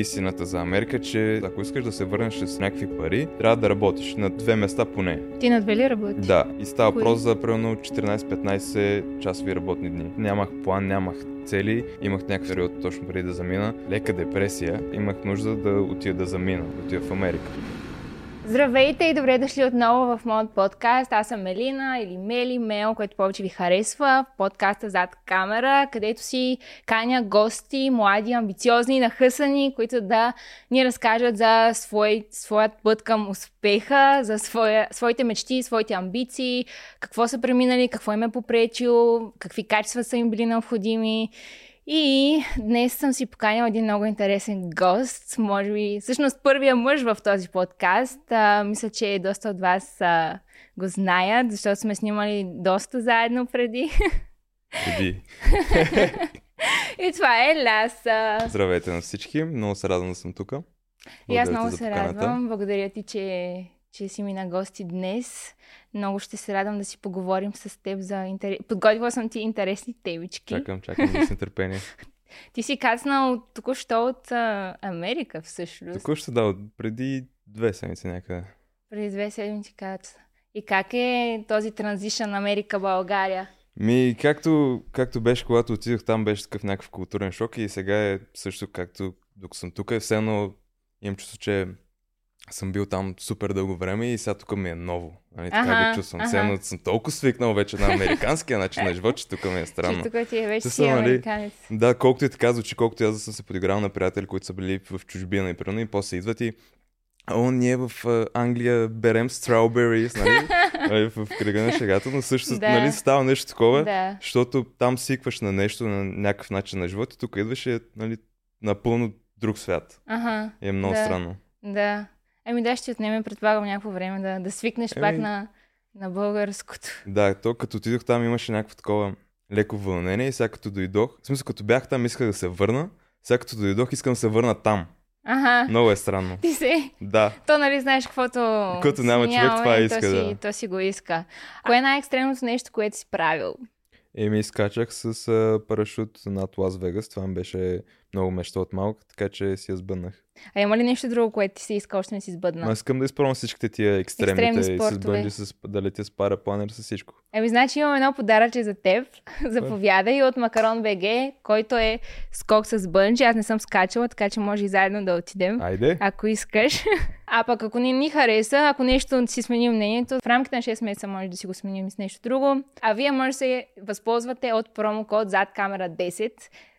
истината за Америка, че ако искаш да се върнеш с някакви пари, трябва да работиш на две места поне. Ти на две ли работиш? Да, и става въпрос за примерно 14-15 часови работни дни. Нямах план, нямах цели, имах някакъв период точно преди да замина. Лека депресия, имах нужда да отида да замина, да отида в Америка. Здравейте и добре дошли отново в моят подкаст. Аз съм Мелина или Мели Мел, което повече ви харесва. В подкаста Зад камера, където си каня гости, млади, амбициозни, нахъсани, които да ни разкажат за свой, своят път към успеха, за своя, своите мечти, своите амбиции, какво са преминали, какво им е попречило, какви качества са им били необходими. И днес съм си поканила един много интересен гост, може би, всъщност първия мъж в този подкаст. А, мисля, че доста от вас а, го знаят, защото сме снимали доста заедно преди. Преди. И това е Ляса. Здравейте на всички, много се радвам да съм тук. И аз много се радвам. Благодаря ти, че, че си ми на гости днес. Много ще се радвам да си поговорим с теб за интерес... Подготвила съм ти интересни темички. Чакам, чакам с нетърпение. Ти си кацнал току-що от а, Америка всъщност. Току-що да, преди две седмици някъде. Преди две седмици кацна. И как е този транзишън Америка-България? Ми, както, както беше, когато отидох там, беше такъв някакъв културен шок и сега е също както докато съм тук, е все едно имам чувство, че съм бил там супер дълго време и сега тук ми е ново. Нали, така Аха, го чувствам. Все едно съм толкова свикнал вече на американския начин на живот, че тук ми е странно. Че тук ти е вече си нали, американец. Да, колкото и така звучи, колкото и аз да съм се подиграл на приятели, които са били в чужбина и примерно, и после идват и О, ние в Англия берем strawberries, нали? Нали, в кръга на шегата, но също Да. нали, става нещо такова, Да. защото там свикваш на нещо, на някакъв начин на живот и тук идваш и е нали, напълно друг свят. Ага. И е много Да. странно. Да. Ами да, ще отнеме, предполагам, някакво време да, да свикнеш Еми- пак на, на българското. Да, то като отидох там имаше някакво такова леко вълнение и сега като дойдох, в смисъл като бях там исках да се върна, сега като дойдох искам да се върна там. Ага. Много е странно. Ти се. Да. То, нали, знаеш, каквото... Каквото няма си човек, това и иска, то си, да. То си го иска. Кое е най-екстремното нещо, което си правил? Еми, изкачах с а, парашут над Лас Вегас. Това ми беше много мечта от малък, така че си я сбъднах. А има ли нещо друго, което ти си искал, още не си сбъдна? Но искам да изпробвам всичките тия екстремните Екстремни и с спортове. бънджи, с, да летя с парапланер, с всичко. Еми, значи имам едно подаръче за теб. Заповядай от Макарон БГ, който е скок с бънджи. Аз не съм скачала, така че може и заедно да отидем. Айде! Ако искаш. А пък ако не ни хареса, ако нещо си сменим мнението, в рамките на 6 месеца може да си го сменим с нещо друго. А вие може да се възползвате от промокод зад камера 10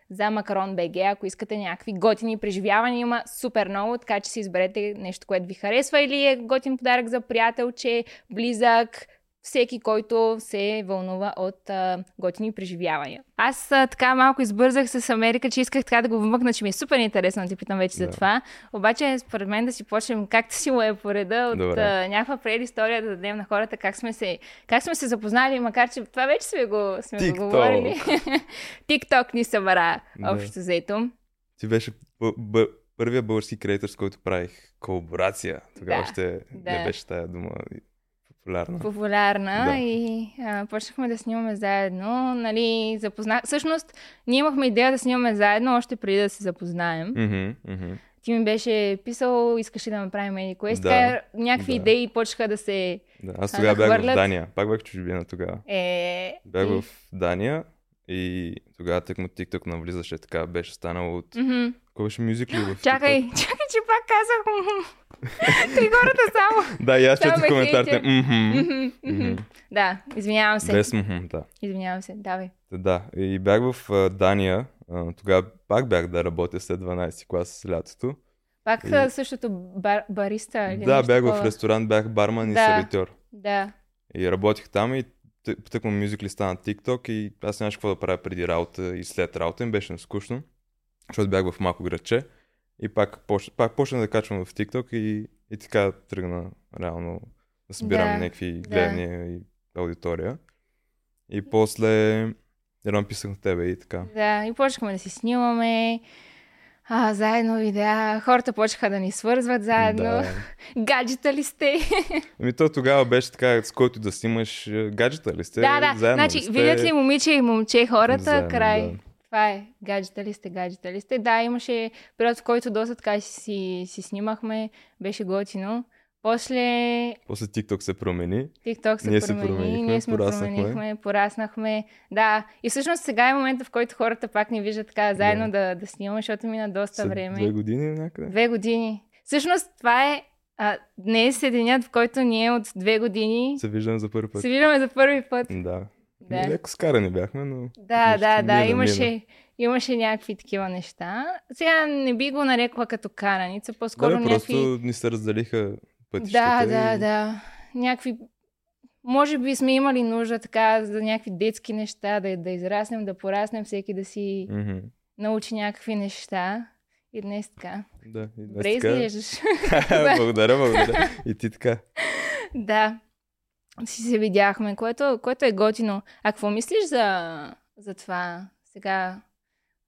за Макарон БГ, ако искате някакви готини преживявания. Има супер много, така че си изберете нещо, което ви харесва или е готин подарък за приятелче, близък, всеки, който се вълнува от а, готини преживявания. Аз а, така малко избързах с Америка, че исках така да го вмъкна, че ми е супер интересно да ти питам вече за Да. това. Обаче, според мен да си почнем както си му е по реда от Добре. а, някаква предистория да дадем на хората как сме се, как сме се запознали, макар че това вече сме го, сме го TikTok. говорили. TikTok ни събра, Да. общо взето. Ти беше бъ- бъ- първия български креатор, с който правих колаборация. Тогава Да, още да. не беше тая дума популярна. популярна Да. и а, почнахме да снимаме заедно. Нали, запозна... Всъщност, ние имахме идея да снимаме заедно още преди да се запознаем. Мгм, мгм. Ти ми беше писал, искаше да направим еди кое. си, Да, някакви да. идеи почнаха да се... Да, аз тогава бях в? Дания. Пак бях в чужбина тогава. Е, Бях и- в Дания и тогава тъкмо TikTok навлизаше така, беше станало от... Мгм. Кой беше мюзикли в Чакай, TikTok? чакай, че пак казах. Три хората само. Да, и аз ме коментарите. Да, извинявам се. Без да. Извинявам се, давай. Да, и бях в Дания. Тогава пак бях да работя след 12 клас с лятото. Пак И- същото бар, бариста или Да, бях в ресторант, бях барман и Да. сервитьор. Да. И работих там и тъкмо мюзикли стана TikTok и аз нямаше какво да правя преди работа и след работа. Им беше скучно, защото бях в малко градче. И пак, поч... пак почнах да качвам в TikTok и, и така тръгна реално да събирам Да, някакви да. гледания и аудитория. И после едно писах на тебе и така. Да, и почнахме да си снимаме. А, заедно видеа. Хората почнаха да ни свързват заедно. Да. Гаджета ли сте? Ами то тогава беше така, с който да снимаш е, гаджета ли сте? да, да. Заедно значи, ли сте? видят ли момиче и момче хората, Заедно, край. да. Това е. Гаджета ли сте, гаджета ли сте. Да, имаше период, в който доста така си, си, си снимахме. Беше готино. После После TikTok се промени. TikTok се Ние се промени, променихме, ние сме пораснахме. променихме, пораснахме. Да, и всъщност сега е момента, в който хората пак ни виждат така заедно да, да, снимаме, защото мина доста След време. две години някъде. Две години. Всъщност това е а, днес е денят, в който ние от две години Се виждаме за първи път. се виждаме за първи път. Да. Да. Леко скарани бяхме, но... Да, Нищо, да, да, мина, имаше, имаше някакви такива неща. Сега не би го нарекла като караница, по-скоро да, някакви... просто ни се разделиха пътищата. Да, да, и... да. Някакви... Може би сме имали нужда така за някакви детски неща, да, да израснем, да пораснем, всеки да си Мгм. научи някакви неща. И днес така. Да, и днес Добре така. изглеждаш. благодаря, благодаря. И ти така. да. Си се видяхме, което, което е готино. А какво мислиш за, за това сега?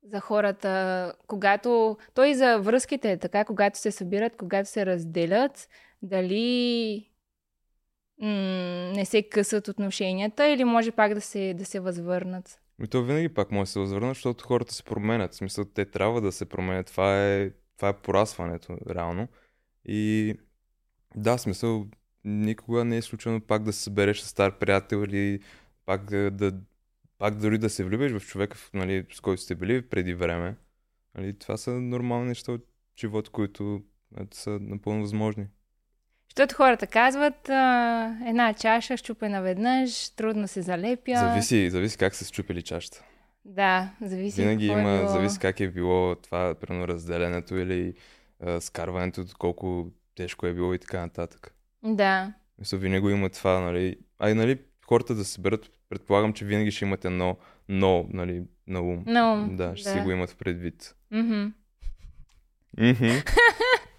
За хората, когато... Той и за връзките е така, когато се събират, когато се разделят, дали м- не се късат отношенията или може пак да се, да се възвърнат? И то винаги пак може да се възвърна, защото хората се променят. В смисъл, те трябва да се променят. Това е, това е порасването, реално. И да, смисъл, никога не е случайно пак да се събереш с стар приятел или пак да, да пак дори да се влюбиш в човека, нали, с който сте били преди време. Нали, това са нормални неща от живота, които са напълно възможни. Защото хората казват, а, една чаша щупена веднъж, трудно се залепя. Зависи, зависи как са счупили чашата. Да, зависи Винаги какво е има, било. зависи как е било това, примерно разделянето или а, скарването, колко тежко е било и така нататък. Да, Мисля, винаги има това, нали. А и нали, хората да се съберат, предполагам, че винаги ще имат едно но, нали, на ум. но... Да, ще си го имат предвид. Мгм. Мгм.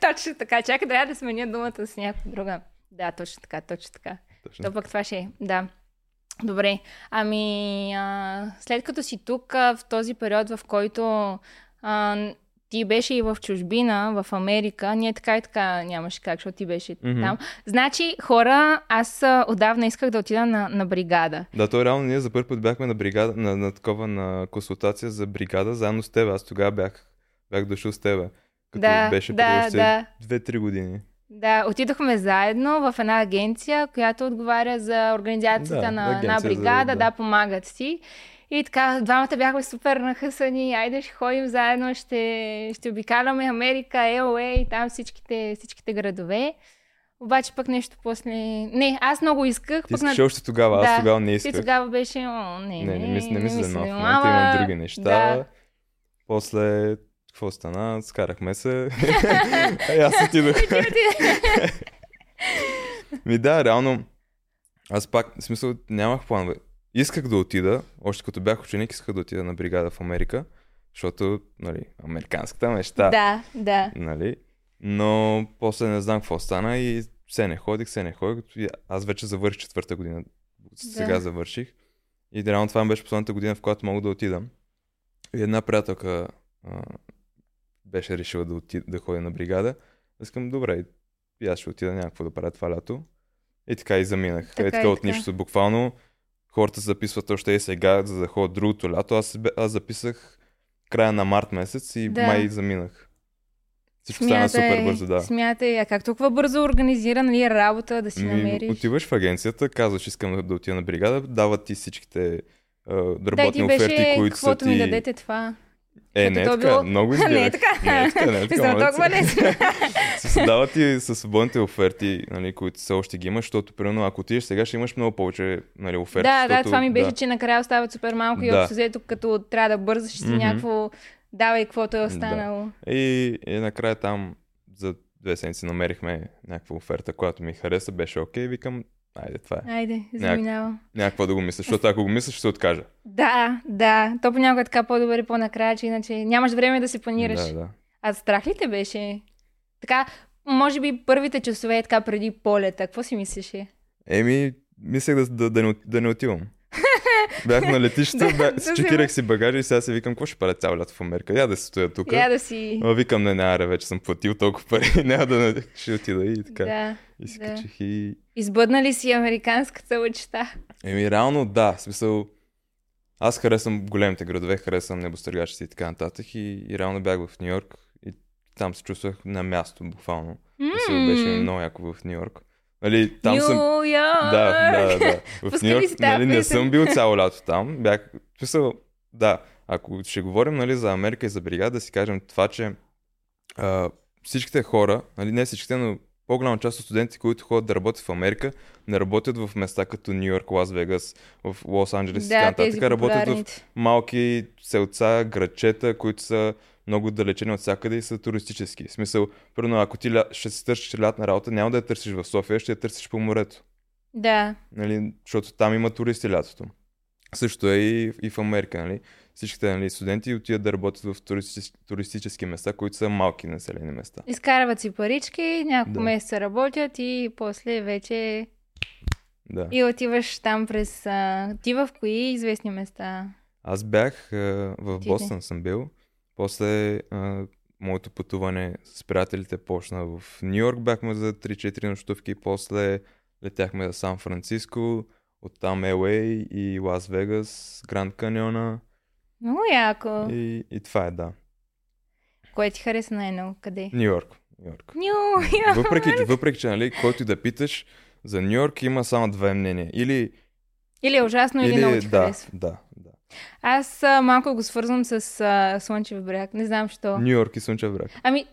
Точно така. Чакай, трябва да сменя думата с някаква друга. Да, точно така, точно така. Точно. То пък това ще е. Да. Добре. Ами, а, след като си тук, а, в този период, в който а, ти беше и в чужбина, в Америка, ние така и така нямаше как, защото ти беше Мгм. там. Значи, хора, аз отдавна исках да отида на, на бригада. Да, то реално ние за първи път бяхме на бригада, на, на такова на консултация за бригада, заедно с теб. Аз тогава бях, бях дошъл с тебе. Като Да, беше да, да. 2-3 години. Да, отидохме заедно в една агенция, която отговаря за организацията Да, на една за- бригада, да. да. помагат си. И така, двамата бяхме супер нахъсани, айде ще ходим заедно, ще, ще обикаляме Америка, LA и там всичките, всичките градове. Обаче пък нещо после... Не, аз много исках. Ти искаш още тогава, аз Да, тогава не Ти исках. тогава беше, о, не, Не, не, мисля, не мисля за нов. В момента занимава. имам други неща. Да. Какво стана? Скарахме се. аз отидох. Ми да, реално, аз пак, в смисъл, нямах планове. Исках да отида, още като бях ученик, исках да отида на бригада в Америка, защото, нали, американската мечта, Да, да. нали, но после не знам какво стана и все не ходих, все не ходих. Аз вече завърших четвърта година, сега Да. завърших. И реално това ми беше последната година, в която мога да отида. И една приятелка а, беше решила да, оти, да ходи на бригада. Искам, добре, и аз ще отида някакво да правя това лято. И така и заминах. Така е и така от така. нищо. Буквално хората записват още и сега, за да ходят другото лято. Аз, аз записах края на март месец и Да. май заминах. Всичко стана супер бързо, да. Смятай, а как толкова бързо организира нали, е работа да си Ми, намериш? Отиваш в агенцията, казваш, искам да, да отида на бригада, дават ти всичките Да, работни ти оферти, беше, които са ти... ми дадете това. Е, не е така, било- много Не избирах. е така. Не е така, не е така. Мисля, моля толкова. Се създават ти със свободните оферти, нали, които все още ги имаш, защото, примерно, ако отидеш сега, ще имаш много повече нали, оферти. да, да, защото, това ми беше, да. че накрая остават супер малко и Да. общо взето, като трябва да бързаш си Мгм. някакво давай каквото е останало. И, и накрая там за две седмици намерихме някаква оферта, която ми хареса, беше окей, викам, айде, това е. Айде, заминавам. Някакво да го мисля, защото ако го мисля, ще се откажа. Да, да. То понякога е така по-добре и по-накрая, че иначе нямаш време да се планираш. Да, да. А страх ли те беше? Така, може би първите часове е така преди полета. Какво си мислеше? Еми, мислех да, да, да, не, да не отивам. Бях на летището, Да, чекирах си багажа и сега си викам, какво ще правя цяло лято в Америка? Я да се стоя тук. Я да си... А, викам, не, не, аре, вече съм платил толкова пари, няма да ще отида и така. Да, и си да. качих и... Избъдна ли си американската мечта? Еми, реално да, в смисъл... аз харесвам големите градове, харесвам небостъргачите и така нататък. И, и реално бях в Нью Йорк и там се чувствах на място, буквално. Mm. Беше много яко в Нью Йорк. Нали, там Нью съм... Йорк! Да, да, да. В Нью Йорк нали, не съм бил цяло лято там. Бях... Смисъл, да, ако ще говорим нали, за Америка и за бригада, да си кажем това, че а, всичките хора, нали, не всичките, но по-голяма част от студентите, които ходят да работят в Америка, не работят в места като Нью Йорк, Лас Вегас, в Лос Анджелес и така Да, нататък. Работят в малки селца, градчета, които са много далечени от всякъде и са туристически. В смисъл, първо, ако ти ля... ще си търсиш лятна работа, няма да я търсиш в София, ще я търсиш по морето. Да. Нали, защото там има туристи лятото. Също е и, и в Америка, нали? Всичките нали, студенти отиват да работят в туристически, туристически места, които са малки населени места. Изкарват си парички, няколко Да. месеца работят и после вече Да. и отиваш там през... А... Ти в кои известни места? Аз бях а, в Ти Бостън съм бил. После а, моето пътуване с приятелите почна в Нью Йорк. Бяхме за 3-4 нощувки. После летяхме за Сан Франциско. Оттам LA и Лас Вегас, Гранд Каньона. Много яко. И, и това е, да. Кое ти хареса най-много? Къде? Нью Йорк. Нью Йорк. Въпреки, въпреки, че, нали, който да питаш, за Нью Йорк има само две мнения. Или, Или е ужасно, или, много ти да, харесва. да, да. Аз а, малко го свързвам с а, Слънчев бряг. Не знам що. Нью Йорк и Слънчев бряг. Ами,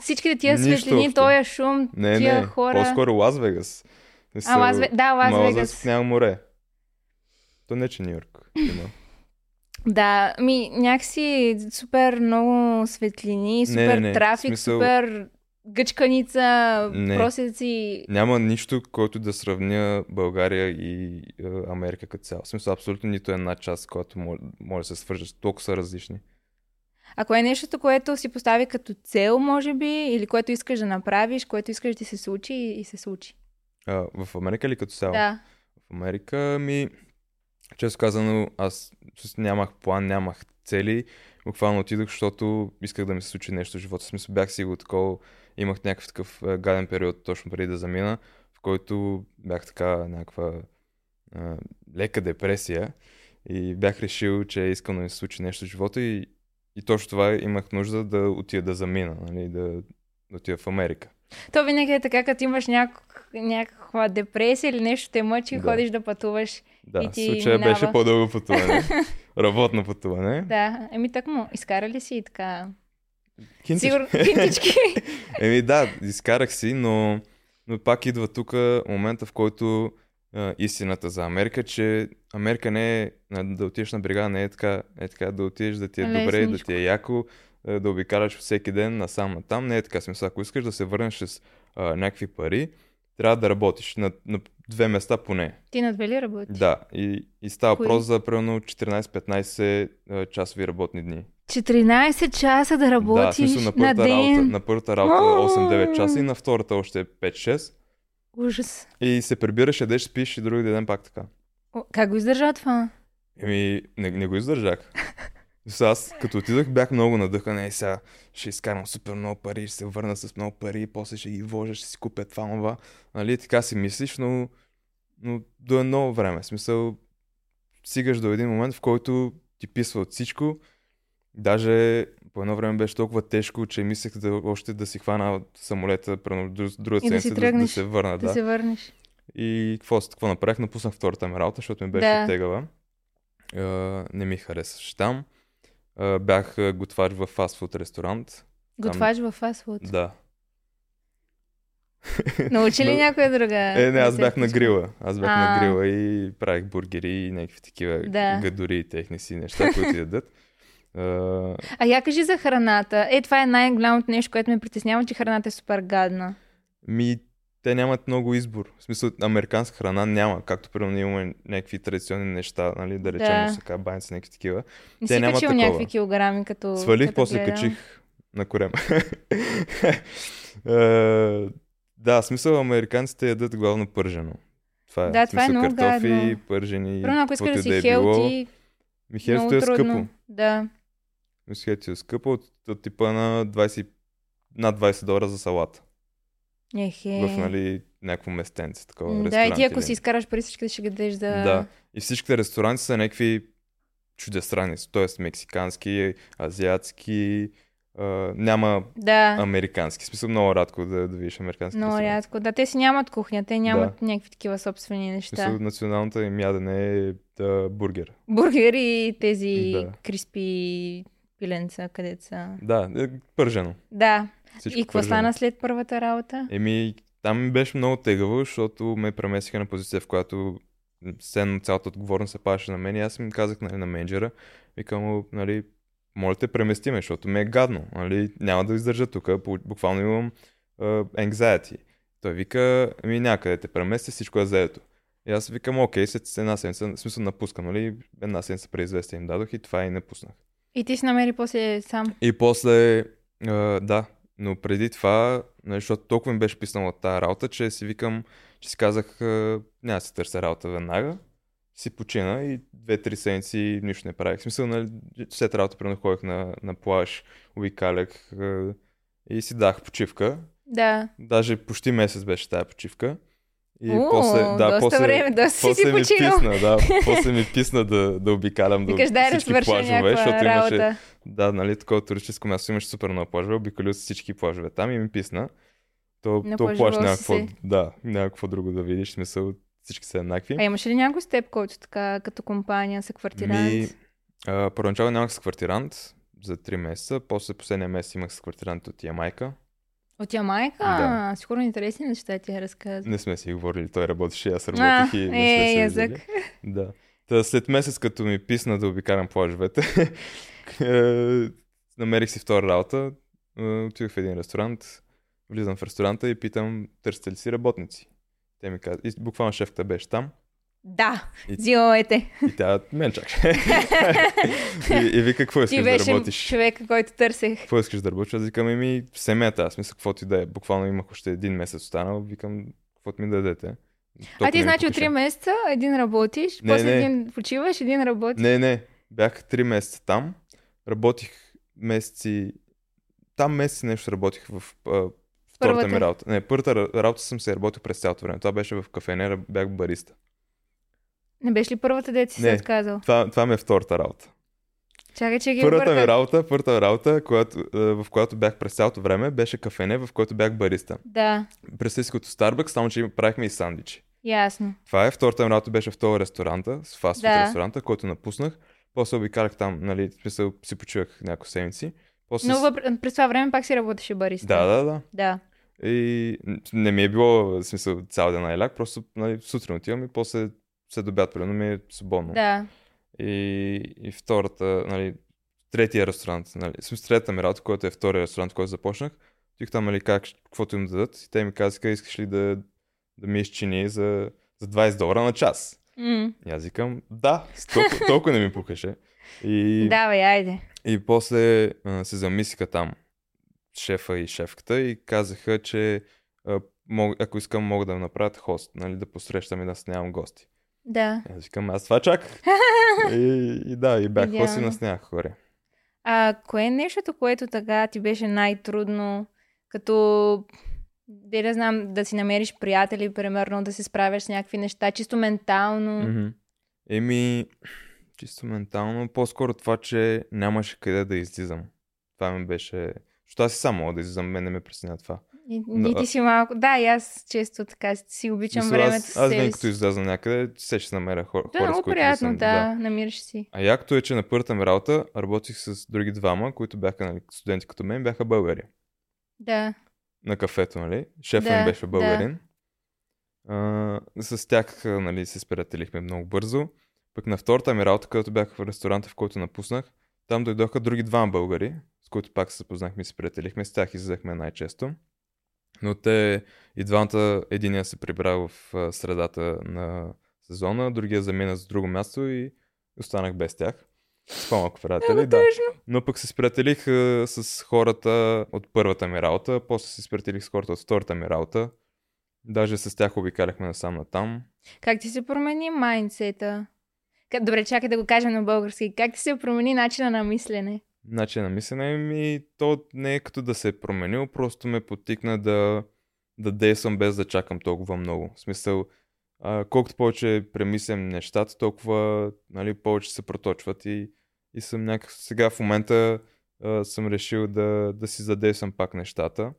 всичките тия светлини, тоя шум, Не, тия не, хора. по-скоро Лас Вегас. А, Лас да, Лас Ма Вегас. няма море. То не, че Нью Йорк има. Да, ми някакси супер много светлини, супер не, не, трафик, смисъл- супер гъчканица, Не. просеци. Няма нищо, който да сравня България и е, Америка като цяло. В смисъл, абсолютно нито една част, която може, може да се свържа. Толкова са различни. Ако е нещото, което си постави като цел, може би, или което искаш да направиш, което искаш да ти се случи и, и се случи. А, в Америка или като цяло? Да. В Америка ми, често казано, аз нямах план, нямах цели. Буквално отидох, защото исках да ми се случи нещо в живота. В смисъл, бях си го такова, имах някакъв такъв е, гаден период точно преди да замина, в който бях така някаква а, лека депресия и бях решил, че искам да ми се случи нещо в живота и, и точно това имах нужда да отида да замина, нали, да, да отида в Америка. То винаги е така, като имаш няк... някаква депресия или нещо те мъчи, Да. ходиш да пътуваш. Да, И ти случая минава. беше по-дълго пътуване. Работно пътуване. Да, еми так му, изкара ли си и така? Хинтич. Сигурно, хинтички. Еми да, изкарах си, но, но пак идва тук момента, в който а, истината за Америка, че Америка не е да отидеш на бригада, не е така, е така да отидеш да ти е добре, да Лесничко. ти е яко, да обикаляш всеки ден насам натам. Не е така смисъл. Ако искаш да се върнеш с а, някакви пари, трябва да работиш на, на две места поне. Ти на две ли работиш? Да, и, и става Кои? въпрос за примерно 14-15 а, часови работни дни. 14 часа да да, работиш смисъл на на първата, работа, ден. на първата работа 8-9 часа и на втората още 5-6. Ужас. И се прибираш, ядеш, спиш и други ден пак така. О, как го издържа това? Еми, не, не го издържах. Сега аз като отидах бях много надъхан, ей сега ще изкарам супер много пари, ще се върна с много пари, после ще ги вложа, ще си купя това, това. Нали, така си мислиш, но, но до едно време. В смисъл, стигаш до един момент, в който ти писва от всичко. Даже по едно време беше толкова тежко, че мислех да, още да си хвана самолета, друг- друга И да седмица, да, да, тръгнеш, се върна. Да, Да, се върнеш. И какво, какво направих? Напуснах втората ми работа, защото ми беше Да. тегава. А, не ми харесваше там. А, бях готвач в фастфуд ресторант. Готвач във фастфуд. Да. Научи ли някоя друга? Е, не, аз бях на грила. Аз бях на грила и правих бургери и някакви такива Да. гадори и техни си неща, които ядат. А я кажи за храната. Е, това е най-голямото нещо, което ме притеснява, че храната е супер гадна. ми, те нямат много избор. В смисъл, американска храна няма. Както примерно имаме някакви традиционни неща, нали, да речем Да. мусака, баници, някакви такива. Не Те си нямат качил такова. някакви килограми, като... Свалих, като после гледам. качих на корем. Е, да, смисъл американците ядат главно пържено. Това е. Да, това е смисъл, много картофи, гадно. пържени. Примерно, ако искаш да си е хелти, Ми много е скъпо. Да. Мисля, хелтито е скъпо от, от типа на 20, над 20 долара за салата. Ехе. В, нали, някакво местенце, такова Да, и ти ако си изкараш пари, всички ще ги дадеш да... Да. И всичките ресторанти са някакви чуждестранни, т.е. мексикански, азиатски, а, няма Да. американски. Смисъл много рядко да, да видиш американски Много ресторант. рядко. Да, те си нямат кухня, те нямат някакви такива собствени неща. смисъл, националната им ядене е да, бургер. Бургери и тези Да. криспи пиленца, където са. Да, е, пържено. Да. Всичко и какво стана след първата работа? Еми, там ми беше много тегаво, защото ме преместиха на позиция, в която сценно цялата отговорност се падаше на мен и аз им казах нали, на менеджера, викам, му, нали, моля те премести ме, защото ми е гадно, нали, няма да издържа тук, буквално имам uh, anxiety. Той вика, ми някъде те премести, всичко е заето. И аз викам, окей, след една седмица, в смисъл напускам, нали, една седмица преизвестие им дадох и това и напуснах. И ти си намери после сам. И после, а, да, но преди това, нали, защото толкова ми беше писнала тази работа, че си викам, че си казах, няма да си търся работа веднага. Си почина и две-три седмици нищо не правих. В смисъл, нали, след работа примерно ходих на, на плаж, обикалях и си дах почивка. Да. Даже почти месец беше тази почивка. И О, после, да, доста после, време, доста си после си ми починал. писна, да, после ми писна да, да обикалям до Викаш, дай да всички плажове, защото имаше, работа. Да, нали, такова туристическо място имаше супер много плажове, обиколил с всички плажове там и ми писна. То, то Наплажувал плаж няма си какво, се. да, няма какво друго да видиш, смисъл всички са еднакви. А имаше ли някой с теб, който така като компания са квартирант? Ми, а, първоначално нямах с квартирант за 3 месеца, после последния месец имах с квартирант от Ямайка. От Ямайка? Да. Сигурно интересни неща ти разказва. Не сме си говорили, той работеше, аз А, работех и не сме е, се язък. виждали. Да. Та след месец, като ми писна да обикалям плажовете, е, намерих си втора работа. Е, Отидох в един ресторант, влизам в ресторанта и питам, търсите ли си работници? Те ми казват, и буквално шефката беше там Да, И- взимайте. и тя мен чака. и, и вика, какво искаш да работиш? човека, който търсех. Какво искаш да работиш? Аз викам, еми, семета, аз мисля, каквото и да е. Буквално имах още един месец останал, викам, каквото ми дадете. А Толкова ти ми значи от покаже. 3 месеца един работиш, Не, после не. един почиваш, един работиш. Не, не. Бях три месеца там. Работих месеци... Там месеци нещо работих в а, втората Първата. ми работа. Не, първата ра- работа съм се работил през цялото време. Това беше в кафене, бях бариста. Не беше ли първата дете си се Не. отказал? Това, това ми е втората работа. Чакай, че ги Първата ми работа, първата работа, която, в която бях през цялото време, беше кафене, в което бях бариста. Да, си като Starbucks, само че правихме и сандвичи. ясно. Това е. Втората ми работа беше в този ресторанта, с фастфуд Да. ресторанта, който напуснах. После обикалях там, нали, смисъл си почивах няколко седмици. После Но въпр... през това време пак си работеше бариста. Да, да, да. Да. И не ми е било, в смисъл, цял ден на ляк, просто нали, сутрин отивам и после след обяд, примерно, ми е свободно. Да. И, и втората, нали, третия ресторант, нали, смисъл, третата ми работа, който е втория ресторант, който започнах, тих там, нали, как, каквото им дадат, и те ми казаха, искаш ли да, да ми изчини за, за 20 долара на час. М. И аз викам, да, толкова, толкова не ми пукаше. И, Давай, айде. и после а, се замислиха там шефа и шефката и казаха, че а, мог, ако искам, мога да направят хост, нали, да посрещам и да снявам гости. Да. Аз викам, аз това чаках. и, и да, и бях хост и наснях хора. А кое е нещото, което така ти беше най-трудно, като де да знам, да си намериш приятели, примерно, да се справяш с някакви неща, чисто ментално. Мгм. Еми, чисто ментално, по-скоро това, че нямаше къде да излизам. Това ми беше... Защото аз и сам мога да излизам, мен не ме пресня това. И, и Да. ти си малко... Да, и аз често така си обичам Мисля, времето аз, с аз винаги като си. изляза някъде, се ще намеря хора, Да, хора с много които приятно, съм. да, намираш си. А якото е, че на първата ми работа работих с други двама, които бяха нали, студенти като мен, бяха българи. Да. На кафето, нали? Шефът Да, им беше да. българин. А, с тях нали, се сприятелихме много бързо. Пък на втората ми работа, където бях в ресторанта, в който напуснах, там дойдоха други двама българи, с които пак се запознахме и се приятелихме. С тях излезахме най-често. Но те и двамата, единия се прибра в средата на сезона, другия замина с друго място и останах без тях. С по-малко приятели, да. Но пък се сприятелих с хората от първата ми работа, после се сприятелих с хората от втората ми работа. Даже с тях обикаляхме насам на там. Как ти се промени майндсета? Добре, чакай да го кажем на български. Как ти се промени начина на мислене? Начин на мислене ми, то не е като да се е променил, просто ме потикна да, да действам без да чакам толкова много. В смисъл, а, колкото повече премислям нещата, толкова нали, повече се проточват и, и съм някак... Сега в момента а, съм решил да, да си задействам пак нещата,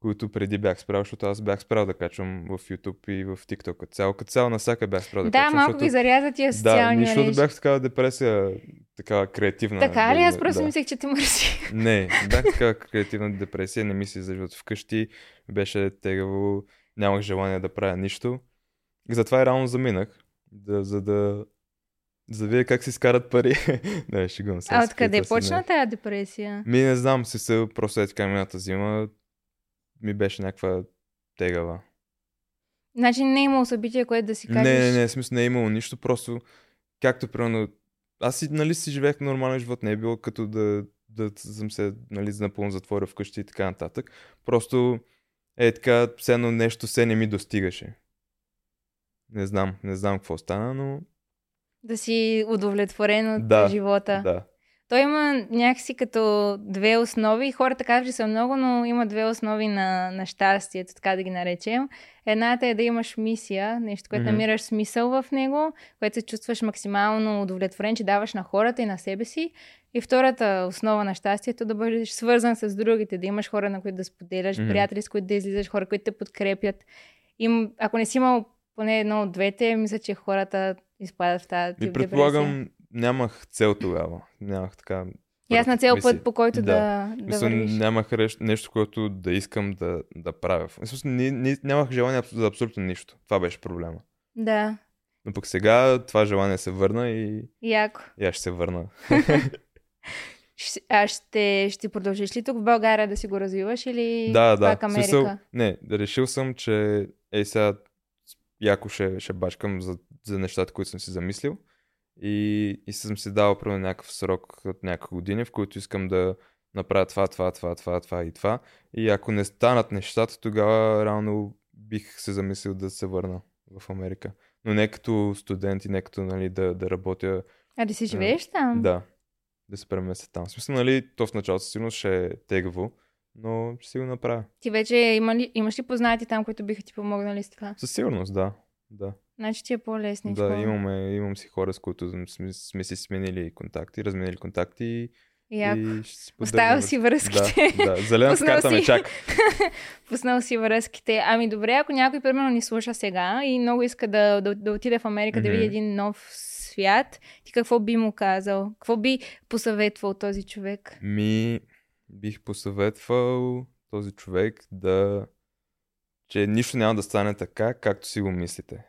които преди бях спрял, защото аз бях спрял да качвам в YouTube и в TikTok цяло. Като цяло навсяка бях спрял да, Да, качвам. малко защото... ги заряза тия Да, социални нищо да мрежи. бях в такава депресия, такава креативна. Така ли? да, Аз просто да. мислех, че те мърси. Не, бях такава креативна депресия, не ми се излъжват вкъщи, беше тегаво, нямах желание да правя нищо. Затова и реално заминах, да, за да за да видя как си изкарат пари. не, шегувам се. А откъде почна тази депресия? Ми не знам, си се просто е така миналата зима ми беше някаква тегава. Значи не е имало събитие, което да си кажеш. Не, не, не, в смисъл не е имало нищо, просто както примерно аз си, нали си живеех нормален живот, не е било като да, да съм се нали, напълно затворил вкъщи и така нататък. Просто е така, все едно нещо се не ми достигаше. Не знам, не знам какво стана, но Да си удовлетворен от Да, живота. да. Той има някакси като две основи. Хората казват, че са много, но има две основи на, на щастието, така да ги наречем. Едната е да имаш мисия, нещо, което Мгм. намираш смисъл в него, което се чувстваш максимално удовлетворен, че даваш на хората и на себе си. И втората основа на щастието е да бъдеш свързан с другите, да имаш хора, на които да споделяш, Мгм. приятели, с които да излизаш, хора, които те подкрепят. Им, ако не си имал поне едно от двете, мисля, че хората изпадат в тази тип депресия. предполагам, нямах цел тогава. Нямах така. Ясна цел мисия. път, по който да, да, да Мисля, вървиш. нямах нещо, което да искам да, да правя. Смисъл, ни, ни, нямах желание за абсолютно нищо. Това беше проблема. Да, Но пък сега това желание се върна и, яко. и аз ще се върна. А ще, ще продължиш ли тук в България да си го развиваш или да, да. пак Америка? Смисъл, не, решил съм, че ей сега яко ще, ще бачкам за, за нещата, които съм си замислил. И, и съм си дал примерно някакъв срок от няколко години, в които искам да направя това, това, това, това, това и това. И ако не станат нещата, тогава реално бих се замислил да се върна в Америка. Но не като студент и не като нали, да, да работя. А да си живееш там? Да, да се преместя там. В смисъл, нали, то в началото със сигурност ще е тегаво, но ще си го направя. Ти вече има ли, имаш ли познати там, които биха ти помогнали с това? Със сигурност, да. Да, Значи ти е по-лесничко. да имаме, имам си хора, с които сме, сме си сменили контакти, разменили контакти и, Яко. и ще си Оставил си връзките. Да, да. Пуснал карта ме си. чака. Пуснал си връзките. Ами добре, ако някой примерно ни слуша сега и много иска да, да, да отиде в Америка да види един нов свят, ти какво би му казал? Какво би посъветвал този човек? Ми, бих посъветвал този човек да... че нищо няма да стане така, както си го мислите.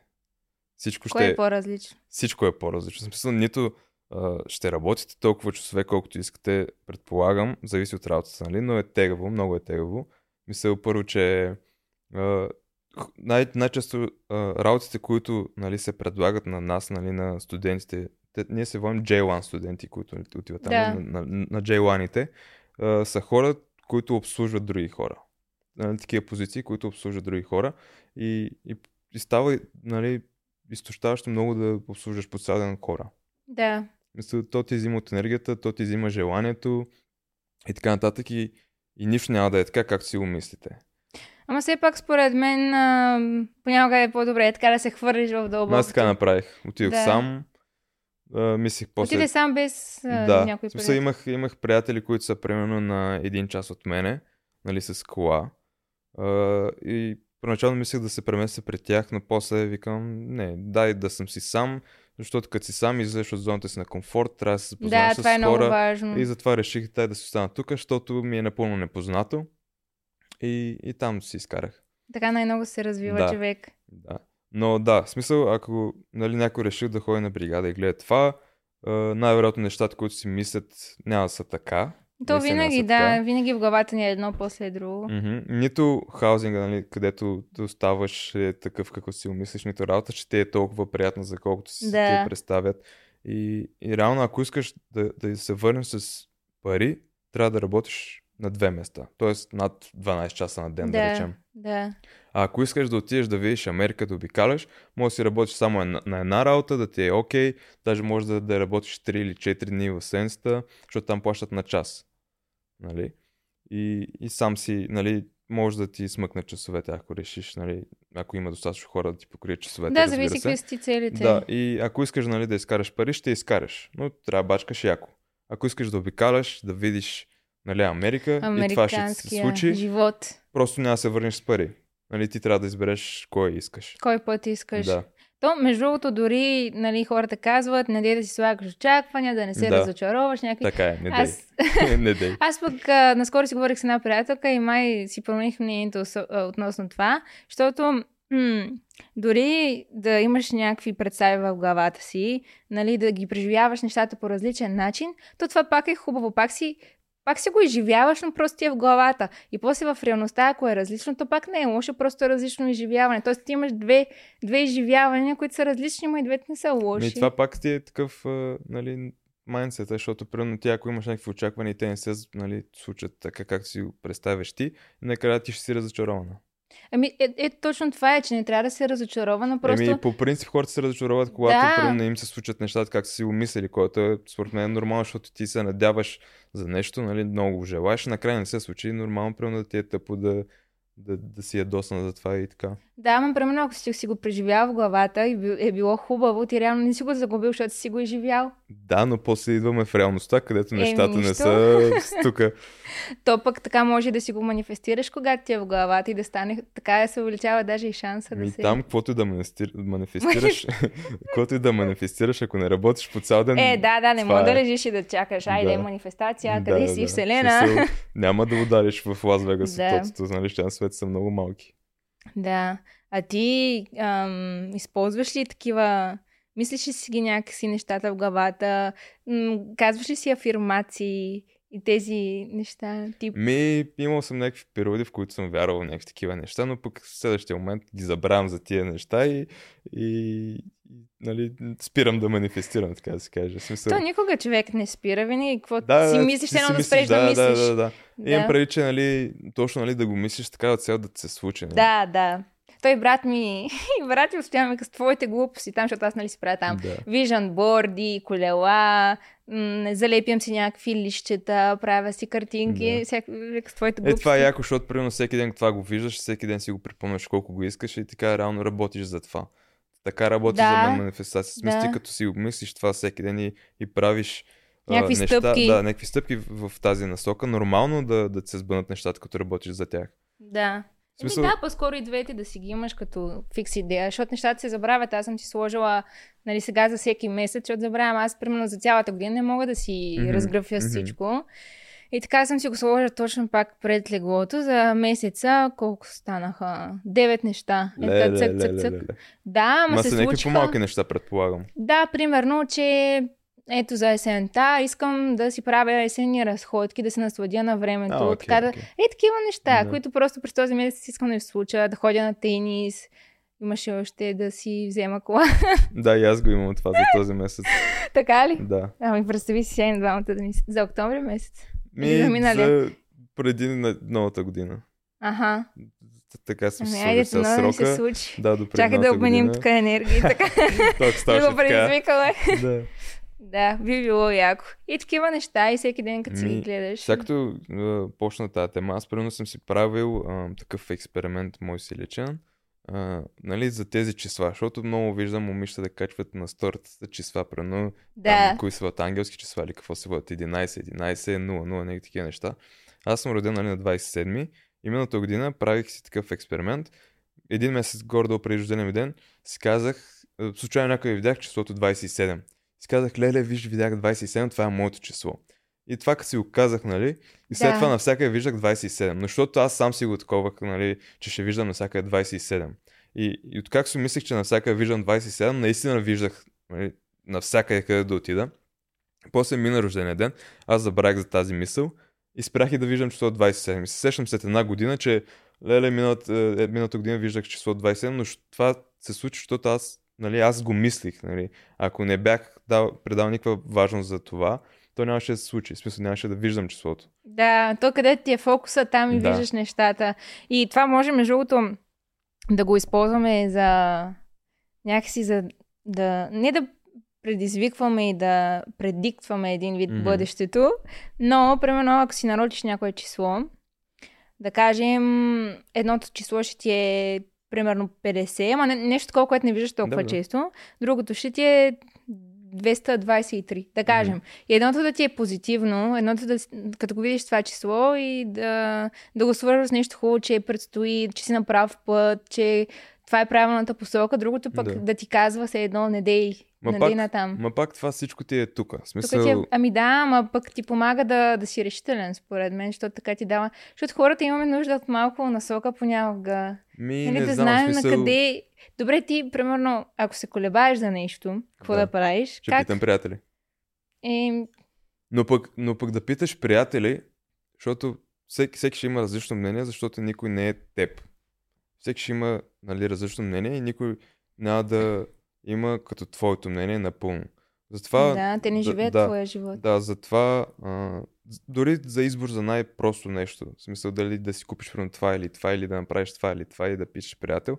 Всичко Кой ще... е по-различно? всичко е по-различно. В смисъл, нито а, ще работите толкова часове, колкото искате, предполагам, зависи от работата, нали? но е тегаво, много е тегаво. Мисля първо, че а, най- най-често а, работите, които нали, се предлагат на нас, нали, на студентите, те, ние се водим J1 студенти, които отиват там, Да. на, на, на J1-ите, а, са хора, които обслужват други хора. Нали, такива позиции, които обслужват други хора. И, и, и става нали, изтощаващо много да обслужваш по цял ден хора. Да. Мисля, то ти взима от енергията, то ти взима желанието и така нататък и, и нищо няма да е така, както си го мислите. Ама все пак според мен а, понякога е по-добре така да се хвърлиш в дълбокото. аз така направих. Отидох Да. сам, а, мислих после... Отиде сам без а, да, някой приятел. имах, имах приятели, които са примерно на един час от мене, нали, с кола. А, и първоначално мислех да се преместя при тях, но после викам, не, дай да съм си сам, защото като си сам излезеш от зоната си на комфорт, трябва да се Да, запознаеш това е с много хора. важно. И затова реших дай да си остана тук, защото ми е напълно непознато. И, и там си изкарах. Така най-много се развива Да. човек. Да. Но да, в смисъл, ако нали, някой решил да ходи на бригада и гледа това, най-вероятно нещата, които си мислят, няма да са така. То Наистина винаги, да, така. винаги в главата ни е едно после друго. Мгм. Нито хаузинга, нали, където оставаш е такъв, какъв си умислиш, нито работа, ще ти е толкова приятна, за колкото си Да. ти представят. И, и реално, ако искаш да, да се върнеш с пари, трябва да работиш на две места. Тоест над 12 часа на ден, да, да, речем. да. А ако искаш да отидеш да видиш Америка, да обикаляш, може да си работиш само на, на една работа, да ти е окей, даже може да, да работиш 3 или 4 дни в седмицата, защото там плащат на час. Нали? И, и сам си, нали, може да ти смъкне часовете, ако решиш, нали, ако има достатъчно хора да ти покрият часовете. Да, зависи какви са ти целите. Да, и ако искаш нали, да изкараш пари, ще изкараш. Но трябва да бачкаш яко. Ако искаш да обикаляш, да видиш нали, Америка и това ще се случи, живот. просто няма да се върнеш с пари. Нали, ти трябва да избереш кой искаш. Кой път искаш. Да. То, между другото, дори нали, хората казват, не дей да си слагаш очаквания, да не се Да. разочароваш. Някакви... Така е, не дей. Аз, не дей. аз пък а, наскоро си говорих с една приятелка и май си промених мнението относно това, защото м- дори да имаш някакви представи в главата си, нали, да ги преживяваш нещата по различен начин, то това пак е хубаво. Пак си, пак си го изживяваш, но просто ти е в главата. И после в реалността, ако е различно, то пак не е лошо, просто е различно изживяване. Тоест ти имаш две, две изживявания, които са различни, но и двете не са лоши. Ми, това пак ти е такъв, нали, майндсет, защото примерно ти, ако имаш някакви очаквания и те не се нали, случат така, както си го представяш ти, накрая ти ще си разочарована. Ами, е, е, точно това е, че не трябва да се разочарова, но просто... Еми, по принцип хората се разочароват, когато Да. не им се случат нещата, как са си го мислили, което е според мен е нормално, защото ти се надяваш за нещо, нали, много го желаеш, накрая не се случи нормално, примерно да ти е тъпо да, да, да си ядосна за това и така. Да, ама примерно ако си си го преживял в главата и е било хубаво, ти реално не си го загубил, защото си го изживял. Да, но после идваме в реалността, където нещата не нищо. са тук. То пък така може да си го манифестираш, когато ти е в главата и да стане, така да се увеличава даже и шанса да Ми, се... там, каквото и да манифестир- манифестираш, каквото и да манифестираш, ако не работиш по цял ден. Е, да, да, не мога да е. лежиш и да чакаш. Айде, Да. манифестация, Да, къде да, си, да. Вселена. Смисъл, няма да удариш в Лас Вегас Да. да. тотото, нали, че на свет са много малки. Да. А ти ам, използваш ли такива... Мислиш ли си ги някакси нещата в главата? М, казваш ли си афирмации и тези неща? Тип... Ми, имал съм някакви периоди, в които съм вярвал в някакви такива неща, но пък в следващия момент ги забравям за тия неща и, и, нали, спирам да манифестирам, така да се каже. Смисъл, То никога човек не спира, винаги какво да, си мислиш, едно да спреш да, да, мислиш. Да, да, да. Да. Имам преди, че нали, точно нали, да го мислиш така от цел да ти се случи. Нали? Да, да. Той брат ми, и брат ми постоянно с твоите глупости там, защото аз нали си правя там. Да. Виждан борди, колела, м- залепям си някакви лищета, правя си картинки, Да. всяк... с твоите Е, глупости. това е яко, защото примерно всеки ден това го виждаш, всеки ден си го припомняш колко го искаш и така реално работиш за това. Така работиш Да. за манифестация. В Смисъл, Да. ти като си го мислиш това всеки ден и, и правиш Някакви неща, стъпки. Да, някакви стъпки в, в тази насока. Нормално да, да се сбъднат нещата, като работиш за тях. Да. В смисъл- да, по-скоро и двете да си ги имаш като фикс идея, защото нещата се забравят. Аз съм си сложила, нали, сега за всеки месец, защото забравям. Аз, примерно, за цялата година не мога да си Мгм, разграфя мгм. всичко. И така съм си го сложила точно пак пред леглото за месеца. Колко станаха? Девет неща. Е, Ле, ле, цък, цък, цък. Да, ама Ма се са някакви случиха. по-малки неща, предполагам. Да, примерно, че ето за есента искам да си правя есенни разходки, да се насладя на времето. А, окей, така да... Е, такива неща, Да. които просто през този месец искам да ми се случа, да ходя на тенис. Имаше още да си взема кола. Да, и аз го имам това за този месец. така ли? Да. Ами представи си сега двамата да ни... За октомври месец. Или за Ми, миналия? за преди на- новата година. Аха. Така съм Ами, се айде, сложил с това да ни се срока. случи. Да, допреди Чакай да обменим така енергия. Така. Да ставаше го така. предизвикаме. Да. Да, би било яко. И такива неща и всеки ден, като си ги Ми, гледаш. А, почна тази тема, аз примерно съм си правил а, такъв експеримент, мой си личен, а, нали, за тези числа, защото много виждам момичета да качват на сторицата числа, примерно Да. там, кои са бъдат ангелски числа или какво са бъдат 11, 11, 0, 0, някакви такива неща. Аз съм роден нали, на 27 и миналата година правих си такъв експеримент. Един месец гордо преди рождения ми ден си казах, случайно някъде видях числото 27. Си казах, леле, виж, видях 27, това е моето число. И това като си го казах, нали, и след Да. това навсякъде виждах 27. Но защото аз сам си го таковах, нали, че ще виждам навсякъде 27. И, и откак си мислех, че навсякъде виждам 27, наистина виждах нали, навсякъде къде да отида. После мина рождения ден, аз забравих за тази мисъл и спрях и да виждам число 27. И се сещам след една година, че леле, миналата, е, миналата година виждах число 27, но това се случи, защото аз, нали, аз го мислих. Нали. Ако не бях дал, предал никаква важност за това, то нямаше да се случи. В смисъл нямаше да виждам числото. Да, то къде ти е фокуса, там и Да. виждаш нещата. И това може, между другото, да го използваме за някакси за да... Не да предизвикваме и да предиктваме един вид Мгм. бъдещето, но, примерно, ако си нарочиш някое число, да кажем, едното число ще ти е примерно 50, ама не, нещо такова, което не виждаш толкова Да, да. често. Другото ще ти е 223, да кажем. И едното да ти е позитивно, едното да, като го видиш това число и да, да го свържеш с нещо хубаво, че предстои, че си на прав път, че това е правилната посока, другото пък Да. да, ти казва се едно, не дей, Ма нали, пак- натам. Ма пак това всичко ти е тук. Смисъл, ти е, ами да, ама пък ти помага да, да си решителен, според мен, защото така ти дава. Защото хората имаме нужда от малко насока понякога. ми, Нали, не да знам, знаем смисъл, на къде. Добре, ти, примерно, ако се колебаеш за нещо, какво да, Да. правиш? Ще как? питам приятели. Е, Но пък, но пък да питаш приятели, защото всеки, всеки ще има различно мнение, защото никой не е теб. Всеки ще има нали, различно мнение и никой няма да има като твоето мнение напълно. Затова, да, те не живеят да, твоя живот. Да, затова а, дори за избор за най-просто нещо, в смисъл дали да си купиш примерно това или това, или да направиш това или това, и да пишеш приятел.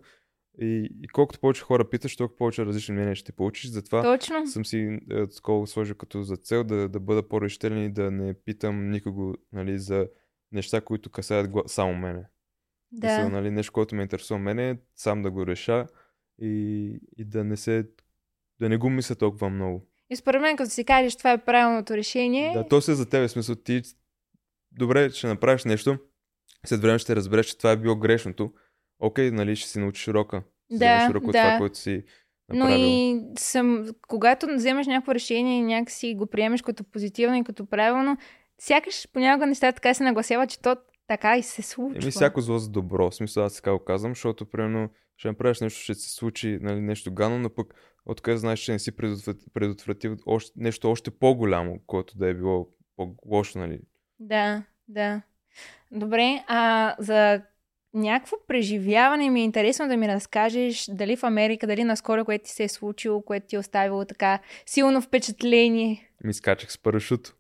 И, и колкото повече хора питаш, толкова повече различни мнения ще получиш. Затова Точно. съм си е, такова сложил като за цел да, да бъда по-решителен и да не питам никого нали, за неща, които касаят гла- само мене. Да. Са, нали, нещо, което ме интересува мене, сам да го реша и, и да не се да не го мисля толкова много. И според мен, като си кажеш, това е правилното решение, Да, то се е за тебе, в смисъл ти добре, ще направиш нещо, след време ще разбереш, че това е било грешното. Окей, нали, ще си научиш урока. Да, урока от да. това, което си но направил. и съм, когато вземеш някакво решение и някакси го приемеш като позитивно и като правилно, сякаш понякога нещата така се нагласяват, че то така и се случва. Еми, всяко зло за добро. В смисъл, аз така го казвам, защото, примерно, ще направиш нещо, ще се случи нали, нещо гано, но пък откъде знаеш, че не си предотвратил, предотвратил още, нещо още по-голямо, което да е било по-лошо, нали? Да, да. Добре, а за някакво преживяване ми е интересно да ми разкажеш дали в Америка, дали наскоро, което ти се е случило, което ти е оставило така силно впечатление. Ми скачах с парашут.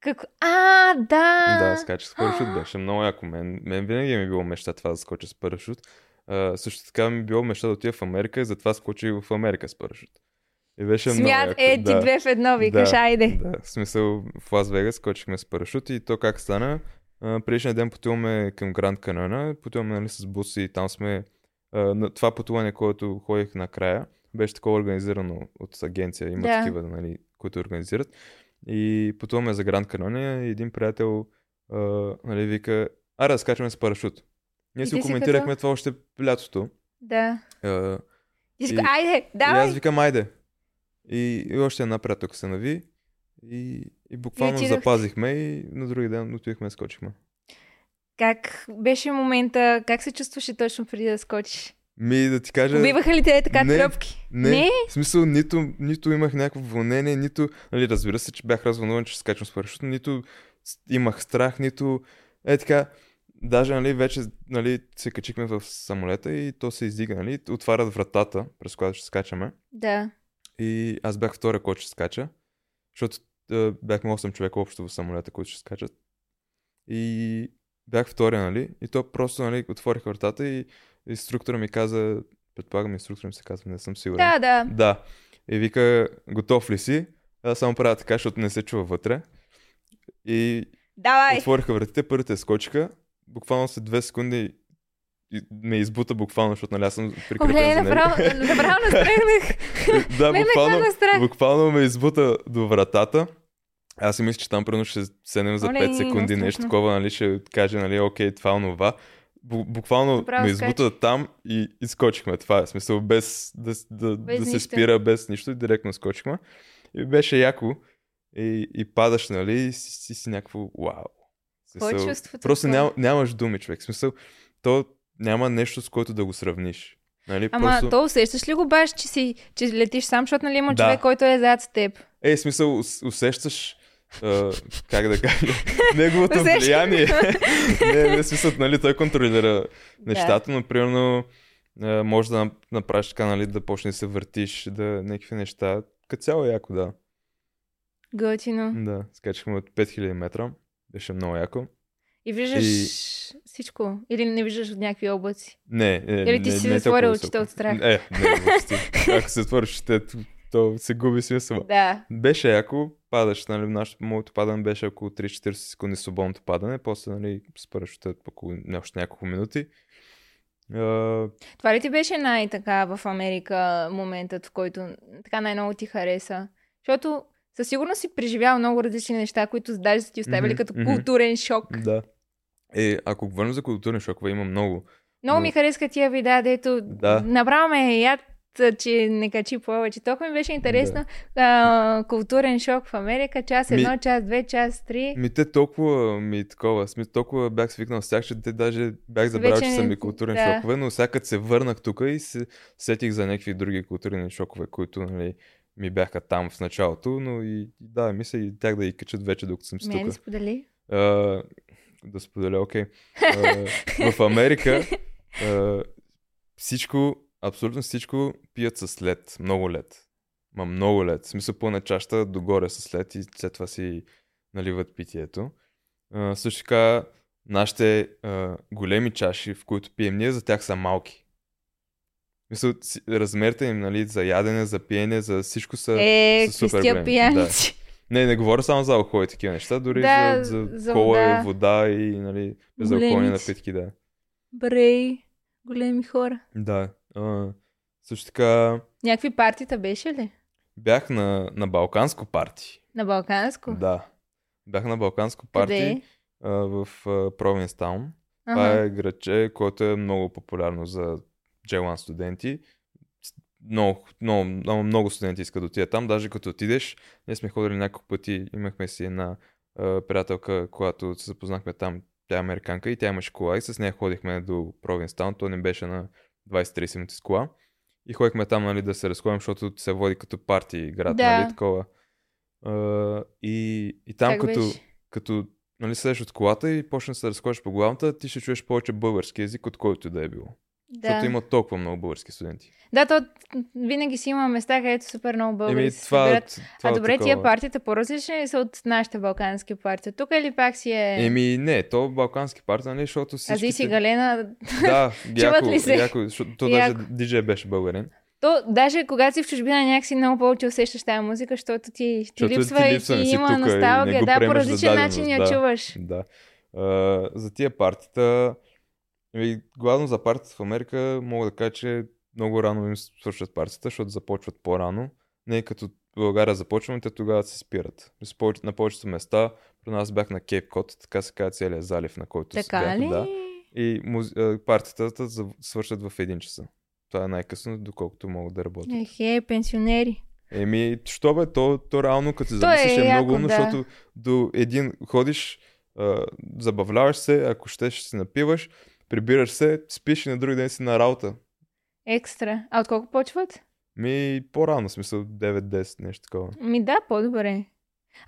Какво? А, да! Да, скачах с парашут, беше много яко. Мен, мен винаги ми е било мечта това да скоча с парашут. А, също така ми е било мечта да отида в Америка и затова скочих в Америка с парашут. И беше много Смят, яко. е, ти да. две в едно, викаш, Да, айде. Да, в смисъл в Лас Вегас скочихме с парашут и то как стана. А, предишния ден пътуваме към Гранд Каньона, пътуваме нали, с бус и там сме... А, на това пътуване, което ходих накрая, беше такова организирано от агенция, има Да. такива, нали, които организират. И пътуваме за Гранд Канония и един приятел а, нали, вика, аре да скачаме с парашут. Ние И си коментирахме казал? това още лятото. Да. А, И И- айде, и давай. аз викам, айде. И, и още една приятелка се нави. И, и буквално отидохте. запазихме и на други ден отидохме и скочихме. Как беше момента, как се чувстваше точно преди да скочиш? Ми да ти кажа... Убиваха ли те така не, тръпки? Не, Не? в смисъл нито, нито имах някакво вълнение, нито... Нали, разбира се, че бях развълнуван, че скачам с парашут, нито имах страх, нито... Е така, даже нали, вече нали, се качихме в самолета и то се издига, нали, отварят вратата, през която ще скачаме. Да. И аз бях втория, който ще скача, защото а, бяхме 8 човека общо в самолета, които ще скачат. И бях втория, нали? И то просто, нали, отворих вратата и инструктора ми каза, предполагам инструктора ми се казва, не съм сигурен. Да, да. Да. И вика, готов ли си? Аз само правя така, защото не се чува вътре. И Давай. отвориха вратите, първите скочиха. Буквално след две секунди ме избута буквално, защото нали аз съм прикрепен Оле, за него. направо, направо настръгнах. да, ме буквално, буквално ме избута до вратата. Аз си мисля, че там примерно ще седнем за Оле, 5 секунди, не, нещо такова, нали, ще каже, нали, окей, това, онова. Бу- буквално Направо ме избута скача. там и изкочихме. Това е смисъл, без да, да, Без да се спира, без нищо, и директно скочихме. И беше яко. И, и падаш, нали, и си, си, си някакво вау. Е смисъл, чувството? Просто ням, нямаш думи, човек. Смисъл, то няма нещо, с което да го сравниш. Нали? Ама Просто... то усещаш ли го баш, че, си, че летиш сам, защото нали има Да. човек, който е зад с теб? Е, смисъл, ус- усещаш, а, как да кажа, неговото влияние. не, не, смисъл, нали, той контролира нещата, но примерно може да нап- направиш така, нали, да почнеш да се въртиш, да някакви неща. Като цяло е яко, да. Готино. Да, скачихме от 5000 метра. Беше много яко. И виждаш И- всичко. Или не виждаш от някакви облаци. Не, не, Или ти не, си не затворил толкова очите от страх? Е, не, въобще. Ако се отвориш очите, то- се губи смисъл. Да. Беше яко, падаш, нали, нашето, моето падане беше около 3-40 секунди свободното падане, после, нали, с парашута около още няколко минути. А, Това ли ти беше най-така в Америка моментът, в който така най-много ти хареса? Защото със сигурност си преживял много различни неща, които даже са ти оставили Мгм, като мгм. културен шок. да. Е, ако говорим за културни шокове, има много. Много Но- ми харесаха тия видеа, дето Да. направо ме яд, че не качи повече. Толкова ми беше интересно. А, културен шок в Америка, час Ми- едно, час две, час три. Ми те толкова ми такова, сме толкова бях свикнал с тях, че те даже бях забравил, че са не- ми културни да. шокове, но сега като се върнах тук и се сетих за някакви други културни шокове, които нали, ми бяха там в началото, но и да, мисля и тях да ги качат вече, докато съм си тук. сподели. Да споделя, окей. А, в Америка а, всичко, абсолютно всичко пият с лед, много лед. Ма много лед. В смисъл пълна чаща догоре с лед и след това си наливат питието. А, също така, нашите а, големи чаши, в които пием ние, за тях са малки. Мисля, размерите им, нали, за ядене, за пиене, за всичко са... Е, са супер големи, пияници. Не, не говоря само за алкохол и такива неща, дори Да, за, за, за кола вода. и вода и нали, Големици. напитки, да. Брей, големи хора. Да. А, също така Някакви партита беше ли? бях на, на балканско парти. На Балканско? Да. Бях на балканско Къде? парти а, в Провинстаун. Това е градче, което е много популярно за J1 студенти. Много, много, много, студенти искат да отидат там. Даже като отидеш, ние сме ходили няколко пъти, имахме си една а, приятелка, когато се запознахме там, тя е американка и тя имаше кола и с нея ходихме до Провинстаун. То не беше на 20-30 минути с кола. И ходихме там, нали, да се разходим, защото се води като парти град, Да. нали, такова. А, и, и там Как като, беше? като нали, седеш от колата и почнеш да се разходиш по главата, ти ще чуеш повече български язик, от който да е било. Да. Защото има толкова много български студенти. Да, то винаги си има места, където супер много българи Еми, се това, събират. това А добре, такова. тия партията по-различни ли са от нашите балкански партии? Тук или пак си е... Еми, не, то балкански парти, нали, защото всички... Ази си Галена. Да, Чуват яко, ли се? яко, защото то даже диджей беше българин. То, даже когато си в чужбина, някакси много повече усещаш тази музика, защото ти, ти Защото ти липсва и ти не си има и носталгия. Да, по различен начин я чуваш. Да. А, за тия партита, еми, главно за партията в Америка, мога да кажа, че много рано им свършват партията, защото започват по-рано. Не като в България започваме, те тогава се спират. На повечето места, при нас бях на Кейп Кот, така се казва целият залив, на който се Така бях, ли? Да. И муз... партията свършат в един часа. Това е най-късно, доколкото могат да работят. Ехе, пенсионери. Еми, що бе, то, то реално като се е замислиш е, яко, много умно, да. защото до един ходиш, а, забавляваш се, ако ще ще се напиваш, прибираш се, спиш и на други ден си на работа. Екстра. А от колко почват? Ми, по-рано, смисъл 9-10, нещо такова. Ми да, по-добре.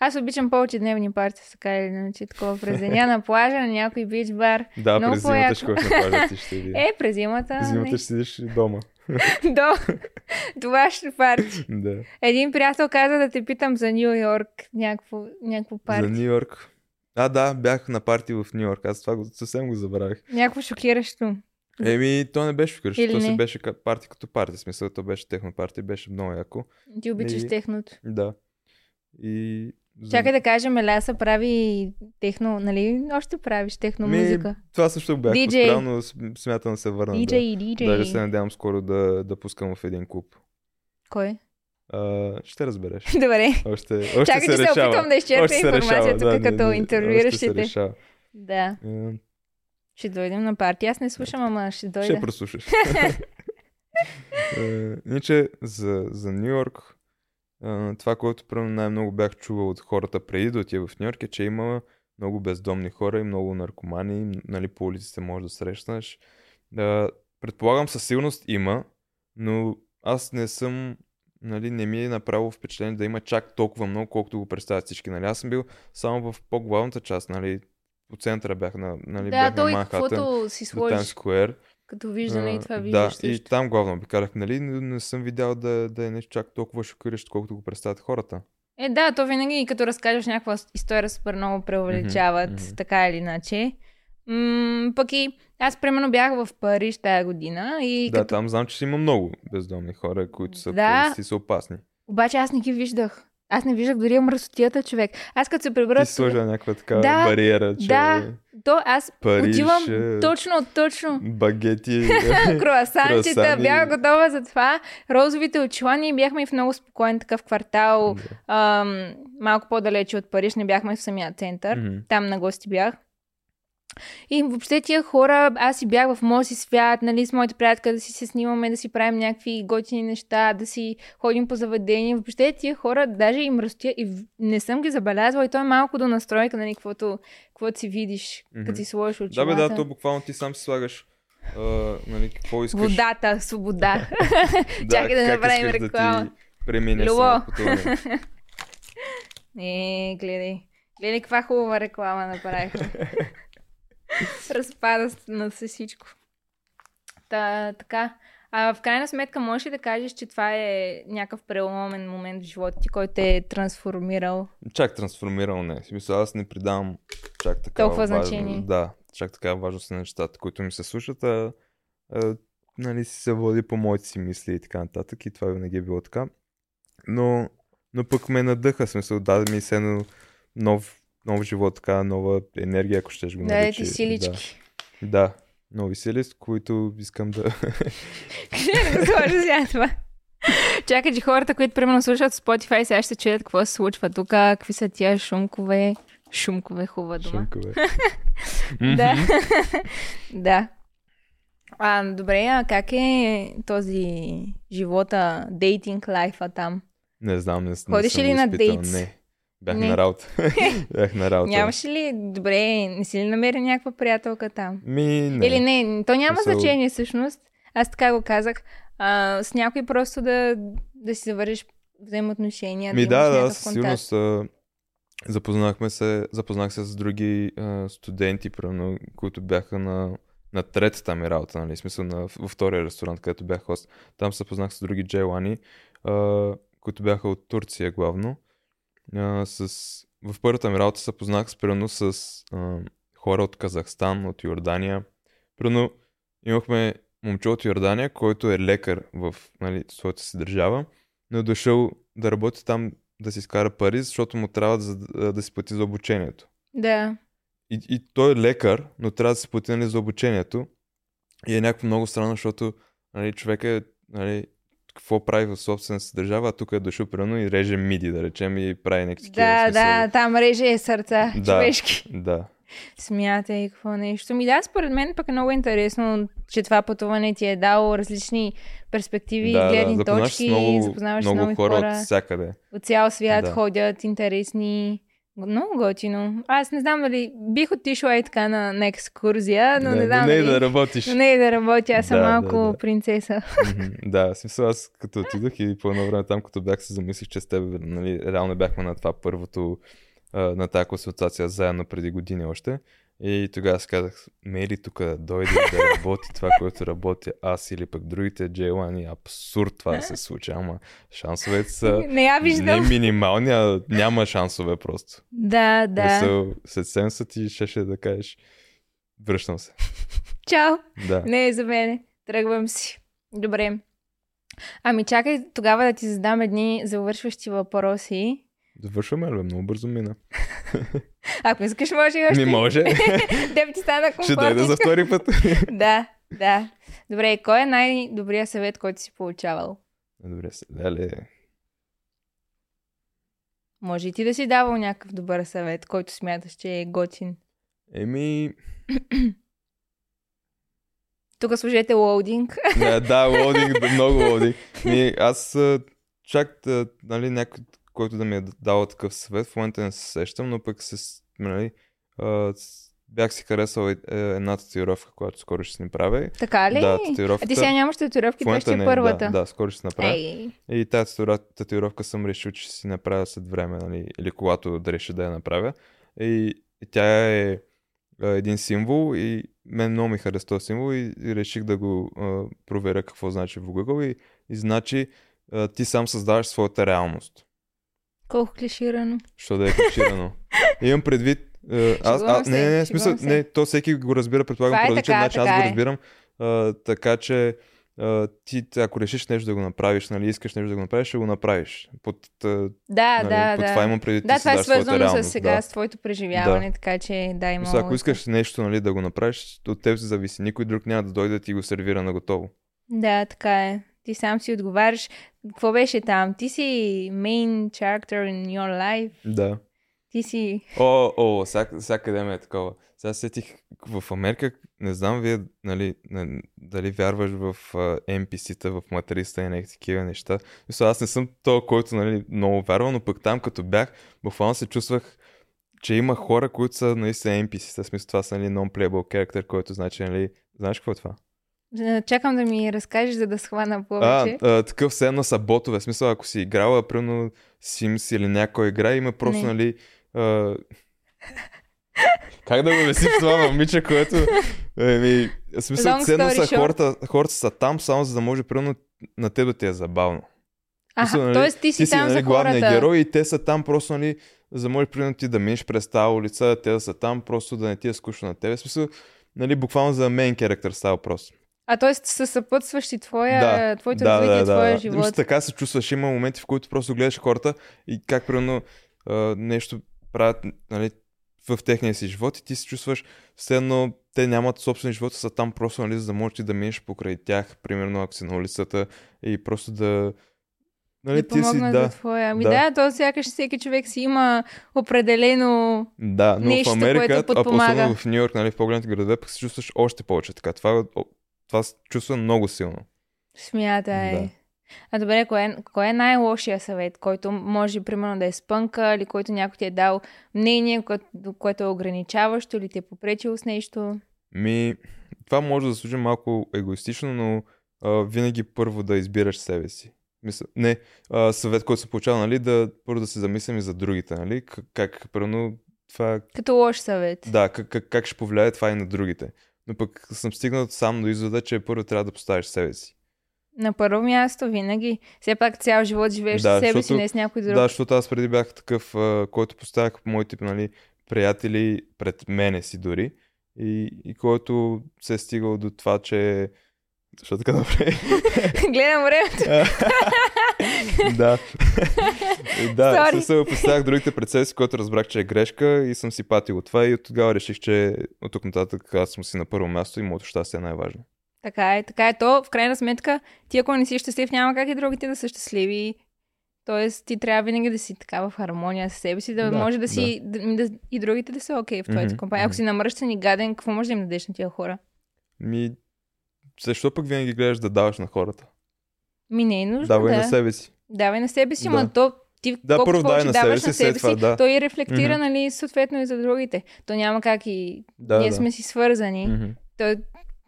Аз обичам повече дневни партии, така или иначе, такова през деня на плажа, на някой бич бар. Да, Много през зимата ще ходиш на плажа, ти ще видиш. Е, през зимата. Зимата не. ще седиш дома. До. Това ще парти. да. Един приятел каза да те питам за Нью Йорк, някакво, някакво парти. За Нью Йорк. А, да, бях на парти в Нью Йорк. Аз това го, съвсем го забравих. Някакво шокиращо. Еми, то не беше вкъщи. Или То си не? беше ка- парти като парти. В смисъл, то беше техно парти, беше много яко. Ти обичаш И- техното. Да. И... за- Чакай да кажем, Еляса прави техно, нали? Още правиш техно Ми, музика. Това също бях DJ. поспрял, но см- смятам да се върна. DJ, Да. DJ. Даже се надявам скоро да, да пускам в един клуб. Кой? А, ще разбереш. Добре. Още, още Чакай, се че се решава. опитвам да изчерпя Още се решава, информация тук, да, като не, се интервюиращите. Да. Е, Ще дойдем на партия. Аз не слушам, ама ще дойда. Ще прослушаш. Е, Иначе за, за Нью Йорк, това, което примерно най-много бях чувал от хората преди да отида в Нью Йорк е, че има много бездомни хора и много наркомани, нали, по улиците можеш да срещнеш. Да, предполагам със сигурност има, но аз не съм, нали, не ми е направило впечатление да има чак толкова много, колкото го представят всички. Нали, аз съм бил само в по-главната част, нали, по центъра бях на, нали, Да, бях на той Манхатън, каквото си до Times сложиш Square. като виждане и А, това Да, виждаш и също. там главно обикалях, нали, но не съм видял да, да е нещо чак толкова шокиращо, колкото го представят хората. Е, да, то винаги, като разкажеш някаква история, супер много преувеличават, Мгм, мгм. така или иначе. М- пък и аз, примерно, бях в Париж тая година и да, като... там знам, че си има много бездомни хора, които са Да. са опасни. Обаче аз не ги виждах. Аз не виждах дори мръсотията човек. Аз като се прибера... Ти си сложила някаква такава Да, бариера, че да. То аз Париж, отивам е, точно, точно. багети. Круасанчета, бях готова за това. Розовите очила, ние бяхме и в много спокоен такъв квартал, Да. ам, малко по-далече от Париж, не бяхме в самия център. Мгм. Там на гости бях. И въобще тия хора, аз си бях в моят си свят, нали, с моите приятели да си се снимаме, да си правим някакви готини неща, да си ходим по заведения. Въобще тия хора, даже им растя и не съм ги забелязала и то е малко до настройка, нали, каквото, каквото си видиш, Мгм. като си сложиш Да, очилата. бе, да, то буквално ти сам си слагаш а, нали, какво искаш. Водата, свобода. Да, Чакай да направим реклама. Да премине Любо. Е, гледай. Гледай каква хубава реклама направихме. Разпада на се всичко. Та, така. А в крайна сметка можеш ли да кажеш, че това е някакъв преломен момент в живота ти, който е трансформирал? Чак трансформирал не. Смисъл, аз не придавам чак така Толкова значение. Да, чак така важност на нещата, които ми се слушат, а, а нали, си се води по моите си мисли и така нататък. И това винаги е било така. Но, но пък ме надъха, смисъл, даде ми се едно нов, нов живот, така, нова енергия, ако щеш го Да, наричи. ти силички. Да, да, нови сили, с които искам да... Да го сега това. Чакай, че хората, които примерно слушат Spotify, сега ще чуят какво се случва тук, какви са тия шумкове. Шумкове, хубава дума. Шумкове. Да. да. А, добре, а как е този живота, дейтинг лайфа там? Не знам, не, не Ходиш съм ли на дейтс? Не. Бях Не. на работа. Бях на работа. Нямаш ли, добре, не си ли намери някаква приятелка там? Ми, не. Или не, то няма Смисъл- значение всъщност. Аз така го казах. А, с някой просто да, да си завършиш взаимоотношения, Ми да, да, със сигурност а, запознахме се, запознах се с други а, студенти, примерно, които бяха на, на третата ми работа, нали, смисъл на, във втория ресторант, където бях хост. Там се запознах с други джейлани, а, които бяха от Турция главно. А, с... В първата ми работа се запознах с, примерно, с а, хора от Казахстан, от Йордания. Примерно, имахме момче от Йордания, който е лекар в нали, своята си държава, но е дошъл да работи там да си изкара пари, защото му трябва да, да, да си плати за обучението. Да. И, и той е лекар, но трябва да си плати нали, за обучението. И е някакво много странно, защото нали, човек е, нали, какво прави в собствената си държава, а тук е дошъл примерно и реже миди, да речем, и прави някакви Да, смисъл. да, там реже е сърца, Да. човешки. Да. Смятай и какво нещо. Ми да, според мен пък е много интересно, че това пътуване ти е дало различни перспективи, да, гледни да, точки, много, запознаваш много нови хора, хора. от всякъде. От цял свят Да. ходят интересни. Много готино. Аз не знам дали бих отишла и така на, на екскурзия, но не, знам не дали... да работиш. Но не да работя, аз съм Да, да, малко да. принцеса. Мгм, да, смисъл аз като отидох и по едно време там, като бях се замислих, че с теб, нали, реално бяхме на това първото, на тази консултация заедно преди години още. И тогава си казах, ме ли тук да дойде и да работи това, което работя аз или пък другите джейлани, абсурд това да се случи, ама шансовете са Не я не минимални, а няма шансове просто. Да, да. Мисъл, след 70 ти щеше да кажеш, връщам се. Чао. Да. Не е за мене. Тръгвам си. Добре. Ами чакай тогава да ти задам едни завършващи въпроси. Завършваме ли? Много бързо мина. Ако искаш, може и още. Не може. Теб ти стана Ще дойде за втори път. Да, да. Добре, кой е най-добрият съвет, който си получавал? Добре, леле. Може и ти да си давал някакъв добър съвет, който смяташ, че е готин. Еми, Тук служете лоудинг. да, да, много лодинг. Ми, аз чак, да, нали, някой, който да ми е дал такъв съвет, в момента не се сещам, но пък се, с- нали, а, бях си харесал е, е, една татуировка, която скоро ще си направя. така ли? Да, а татуировката. ти сега нямаш татуировки, това ще е първата. Да, да, скоро ще си направя. Ей, И тази татуировка съм решил, че си направя след време, нали, или когато да реша да я направя. И, и тя е а, един символ и мен много ми хареса този символ и, и реших да го а, проверя какво значи в Google и, и значи а, ти сам създаваш своята реалност. Колко клиширано. Що да е клиширано. Имам предвид. а, Аз, а, не, не, не, смисъл, не, то всеки го разбира, предполагам, е по различен начин. Аз го е. разбирам. А, така че а, ти, ако решиш нещо да го направиш, нали, искаш нещо да го направиш, ще го направиш. Под, а, Да, нали, да, под да. това имам преди Да, това е свързано с сега, да. с твоето преживяване, Да. така че да, има. Мисля, ако искаш нещо нали, да го направиш, от теб се зависи. Никой друг няма да дойде да ти го сервира на готово. Да, така е. Ти сам си отговаряш. Какво беше там? Ти си main character in your life. Да. Ти си... О, о, всяк, всякъде ме е такова. Сега сетих в Америка, не знам вие, нали, не, дали вярваш в uh, NPC-та, в матриста и някакви такива неща. Мисля, аз не съм то, който нали, много вярвал, но пък там като бях, буквално се чувствах, че има хора, които са наистина NPC-та. Смисъл това са нали, non-playable character, който значи, нали, знаеш какво е това? Чакам да ми разкажеш, за да схвана А, повече. а, такъв все едно са ботове. В смисъл, ако си играла, примерно Sims или някой игра, има просто, Не. нали... А... как да го обясним това момиче, което... Еми, смисъл, ценно са short. хората, хората са там, само за да може, примерно, на теб да ти е забавно. Аха, нали, т.е. ти си Ти си, там нали, за главният хората. герой и те са там просто, нали, за да може, примерно, ти да минеш през тази улица, те да са там, просто да не ти е скучно на тебе. В смисъл, нали, буквално за main character става въпрос. А т.е. са съпътстващи твоя, Да, твоето развитие, твоя живот. Мисля, така се чувстваш. Има моменти, в които просто гледаш хората и как примерно а, нещо правят нали, в техния си живот и ти се чувстваш все едно те нямат собствен живот, са там просто нали, за да можеш ти да минеш покрай тях, примерно ако си на улицата и просто да... Нали, да ти си, да, за твоя. Ами да. да, то сякаш всеки човек си има определено... да, но нещо, в Америка, което а подпомага. особено в Нью Йорк, нали, в по-големите градове, пък се чувстваш още повече така. Това, това се чувства много силно. Смятай. Да. А добре, кой е, кой е най-лошия съвет, който може, примерно, да е спънка или който някой ти е дал мнение, което, което е ограничаващо или ти е попречило с нещо? Ми, това може да служи малко егоистично, но а, винаги първо да избираш себе си. Мисля, не, а, съвет, който се получава, нали, да първо да се замислим и за другите, нали, как, как примерно, това, Като лош съвет. да, как, как, как ще повлияе това и на другите. Но пък съм стигнал сам до извода, че първо трябва да поставиш себе си. На първо място винаги. Все пак цял живот живееш Да, с себе си, защото- не с някой друг. Да, защото аз преди бях такъв, който поставях моите, нали, приятели пред мене си дори и, и който се е стигал до това, че... Защо така направи? Гледам времето. да. И да, се поставях другите пред себе си, който разбрах, че е грешка и съм си патил от това и от тогава реших, че от тук нататък аз съм си на първо място и моето щастие е най-важно. Така е, така е. То, в крайна сметка, ти ако не си щастлив, няма как и другите да са щастливи. Тоест, ти трябва винаги да си така в хармония с себе си, да, Да, може да си да. Да, и другите да са окей в твоята Мгм, компания. Ако си намръщен и гаден, какво може да им дадеш на тия хора? Ми, защо пък винаги гледаш да даваш на хората? Ми не е нужно Давай да. на себе си. Давай на себе си, Да. ма то ти Да, колкото първо повече на себе даваш си, на себе си, да. той рефлектира, Мгм. нали, съответно и за другите. То няма как и Да, ние да. сме си свързани. Мгм. То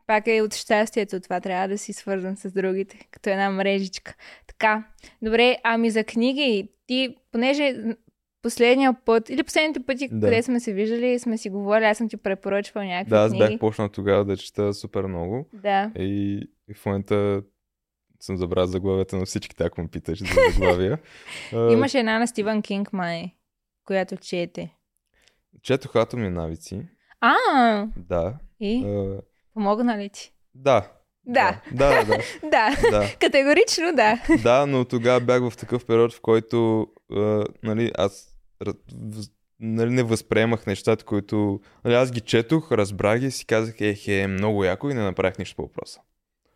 пак е от щастието. Това трябва да си свързан с другите, като една мрежичка. Така, добре, ами за книги, ти, понеже последния път, или последните пъти, Да. къде сме се виждали, сме си говорили, аз съм ти препоръчвал някакви Да, аз книги. бях почнал тогава да чета супер много Да. и, и в момента съм забрал заглавията на всичките, ако ме питаш за заглавия. А, Имаше една на Стивън Кинг, май, която чете. Четох атомни навици. А, Да. и? А, Помогна ли ти? да. Да. Да, да, Да. да. да. Категорично да. Да, но тогава бях в такъв период, в който а, нали, аз нали, не възприемах нещата, които... Нали, аз ги четох, разбрах ги и си казах, ех, е, много яко и не направих нищо по въпроса.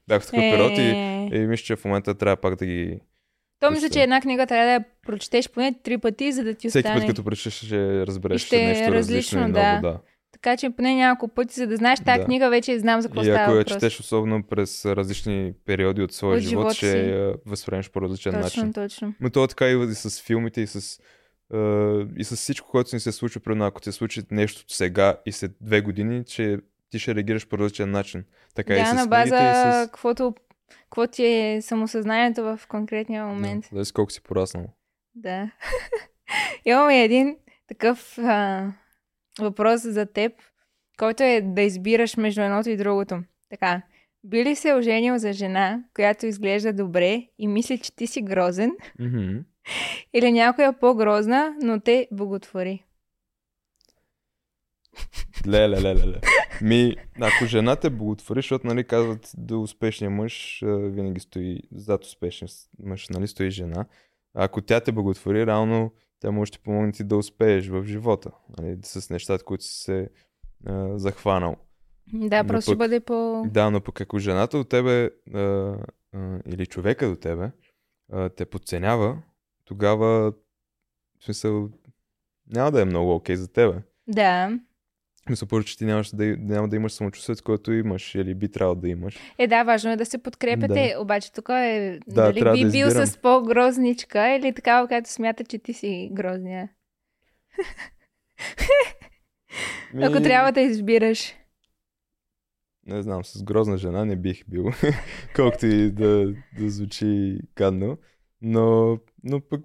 Бях в такъв период и, Е, и мисля, че в момента трябва пак да ги... То мисля, че една книга трябва да я прочетеш поне три пъти, за да ти Всеки остане. път, като прочеш, ще разбереш И ще е нещо различно, различно, много, да. да. Така че поне няколко пъти, за да знаеш тази Да. книга, вече знам за какво И става ако я четеш особено през различни периоди от своя От живот, живота ще я възприемеш по различен точно, начин. точно. Но то е така и с филмите, и с, и с всичко, което ни се случва. Примерно, ако ти се случи нещо сега и след две години, че ти ще реагираш по различен начин. Така и Да, с на база и с... каквото, какво ти е самосъзнанието в конкретния момент. Да, колко си пораснал. Да. Имаме един такъв а, въпрос за теб, който е да избираш между едното и другото. Така, би ли се оженил за жена, която изглежда добре и мисли, че ти си грозен, Мгм. или някоя по-грозна, но те боготвори? Ле, ле, ле, ле, ле. Ми, ако жена те благотвори, защото нали, казват да успешния мъж винаги стои зад успешния мъж, нали, стои жена. А ако тя те благотвори, реално тя може да ти помогне ти да успееш в живота, нали, с нещата, които си се а, захванал. Да, Но просто ще пък- бъде по... Да, но пък ако жената до тебе а, а, или човека до тебе а, те подценява, тогава в смисъл няма да е много окей за тебе. Да. Мисля, първо, че ти нямаш да, няма да имаш самочувствието, което имаш или би трябвало да имаш. Е, да, важно е да се подкрепяте, обаче тук е, Да, дали би да бил с по-грозничка или такава, която смята, че ти си грозния. Ми, Ако трябва да избираш. Не знам, с грозна жена не бих бил, колкото и да, да звучи гадно, но, но пък...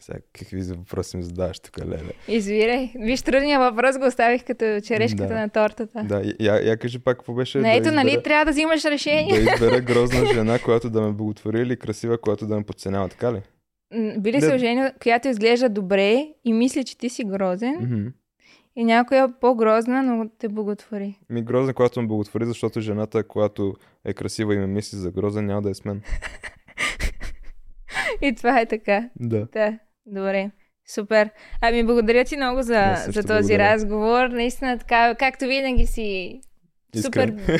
Сега, какви за въпроси ми задаваш тук, леле? Избирай. Виж, трудния въпрос го оставих като черешката Да. на тортата. Да, я, я кажи пак какво беше Но ето, да нали, избера, трябва да взимаш решение. да избера грозна жена, която да ме благотвори или красива, която да ме подценява, така ли? М, Би ли Да. се оженил, която изглежда добре и мисли, че ти си грозен, Мгм. и някоя по-грозна, но те благотвори. Ми грозна, която ме благотвори, защото жената, която е красива и ме мисли за грозен, няма да е с мен. И това е така. Да. Да, добре. Супер. Ами, благодаря ти много за, за този благодаря. разговор. Наистина така, както винаги си супер... Искрен.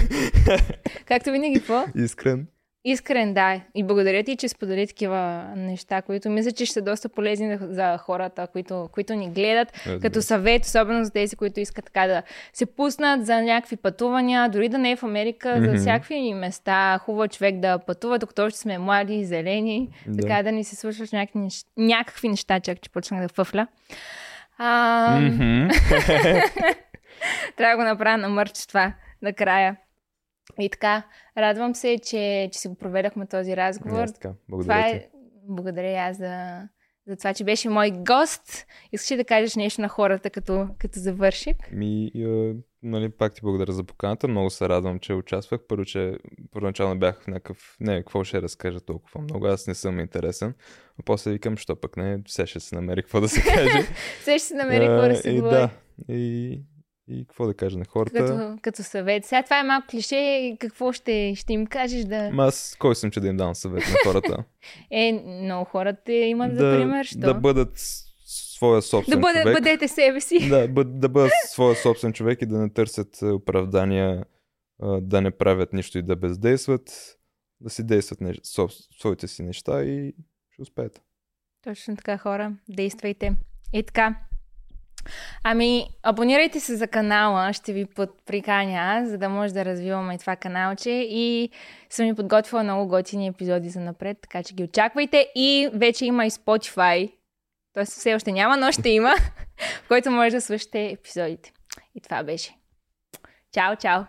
Както винаги, какво? Искрен. Искрен, да. И благодаря ти, че сподели такива неща, които мисля, че ще са доста полезни за- за хората, които, които ни гледат. Разбира Като съвет, особено за тези, които искат така да се пуснат за някакви пътувания, дори да не е в Америка, за Мгм. всякакви места. Хубаво е човек да пътува, докато още сме млади, зелени, Да. така да ни се случват някакви, нещ... някакви неща, чак че почнах да фъфля. А, Мгм. Трябва да го направя на мърч това накрая. И така, радвам се, че, че си го проведахме този разговор. аз така. Благодаря Това е... Благодаря аз за, за това, че беше мой гост. Искаш ли да кажеш нещо на хората, като, като завършик? Ми, е, нали, пак ти благодаря за поканата. Много се радвам, че участвах. Първо, че първоначално бях в някакъв... Не, какво ще разкажа толкова много. Аз не съм интересен. А после викам, що пък не, все ще се намери какво да се каже. Все ще се намери какво да се и говори. да. И, и какво да кажа на хората. Като, като съвет. Сега това е малко клише. Какво ще, ще им кажеш да... Ма аз кой съм, че да им дам съвет на хората? Е, много хората имат за да, пример, що? да бъдат своя собствен да бъде, човек. бъдете себе си. Да, бъд, да бъдат своя собствен човек и да не търсят а, оправдания, а, да не правят нищо и да бездействат, да си действат нещ... соб... своите си неща и ще успеят. Точно така, хора. Действайте. И така. Ами, абонирайте се за канала, ще ви подприканя за да може да развиваме това каналче. И съм ви подготвила много готини епизоди за напред, така че ги очаквайте. И вече има и Spotify, т.е. все още няма, но ще има, в който може да слушате епизодите. И това беше. Чао, чао!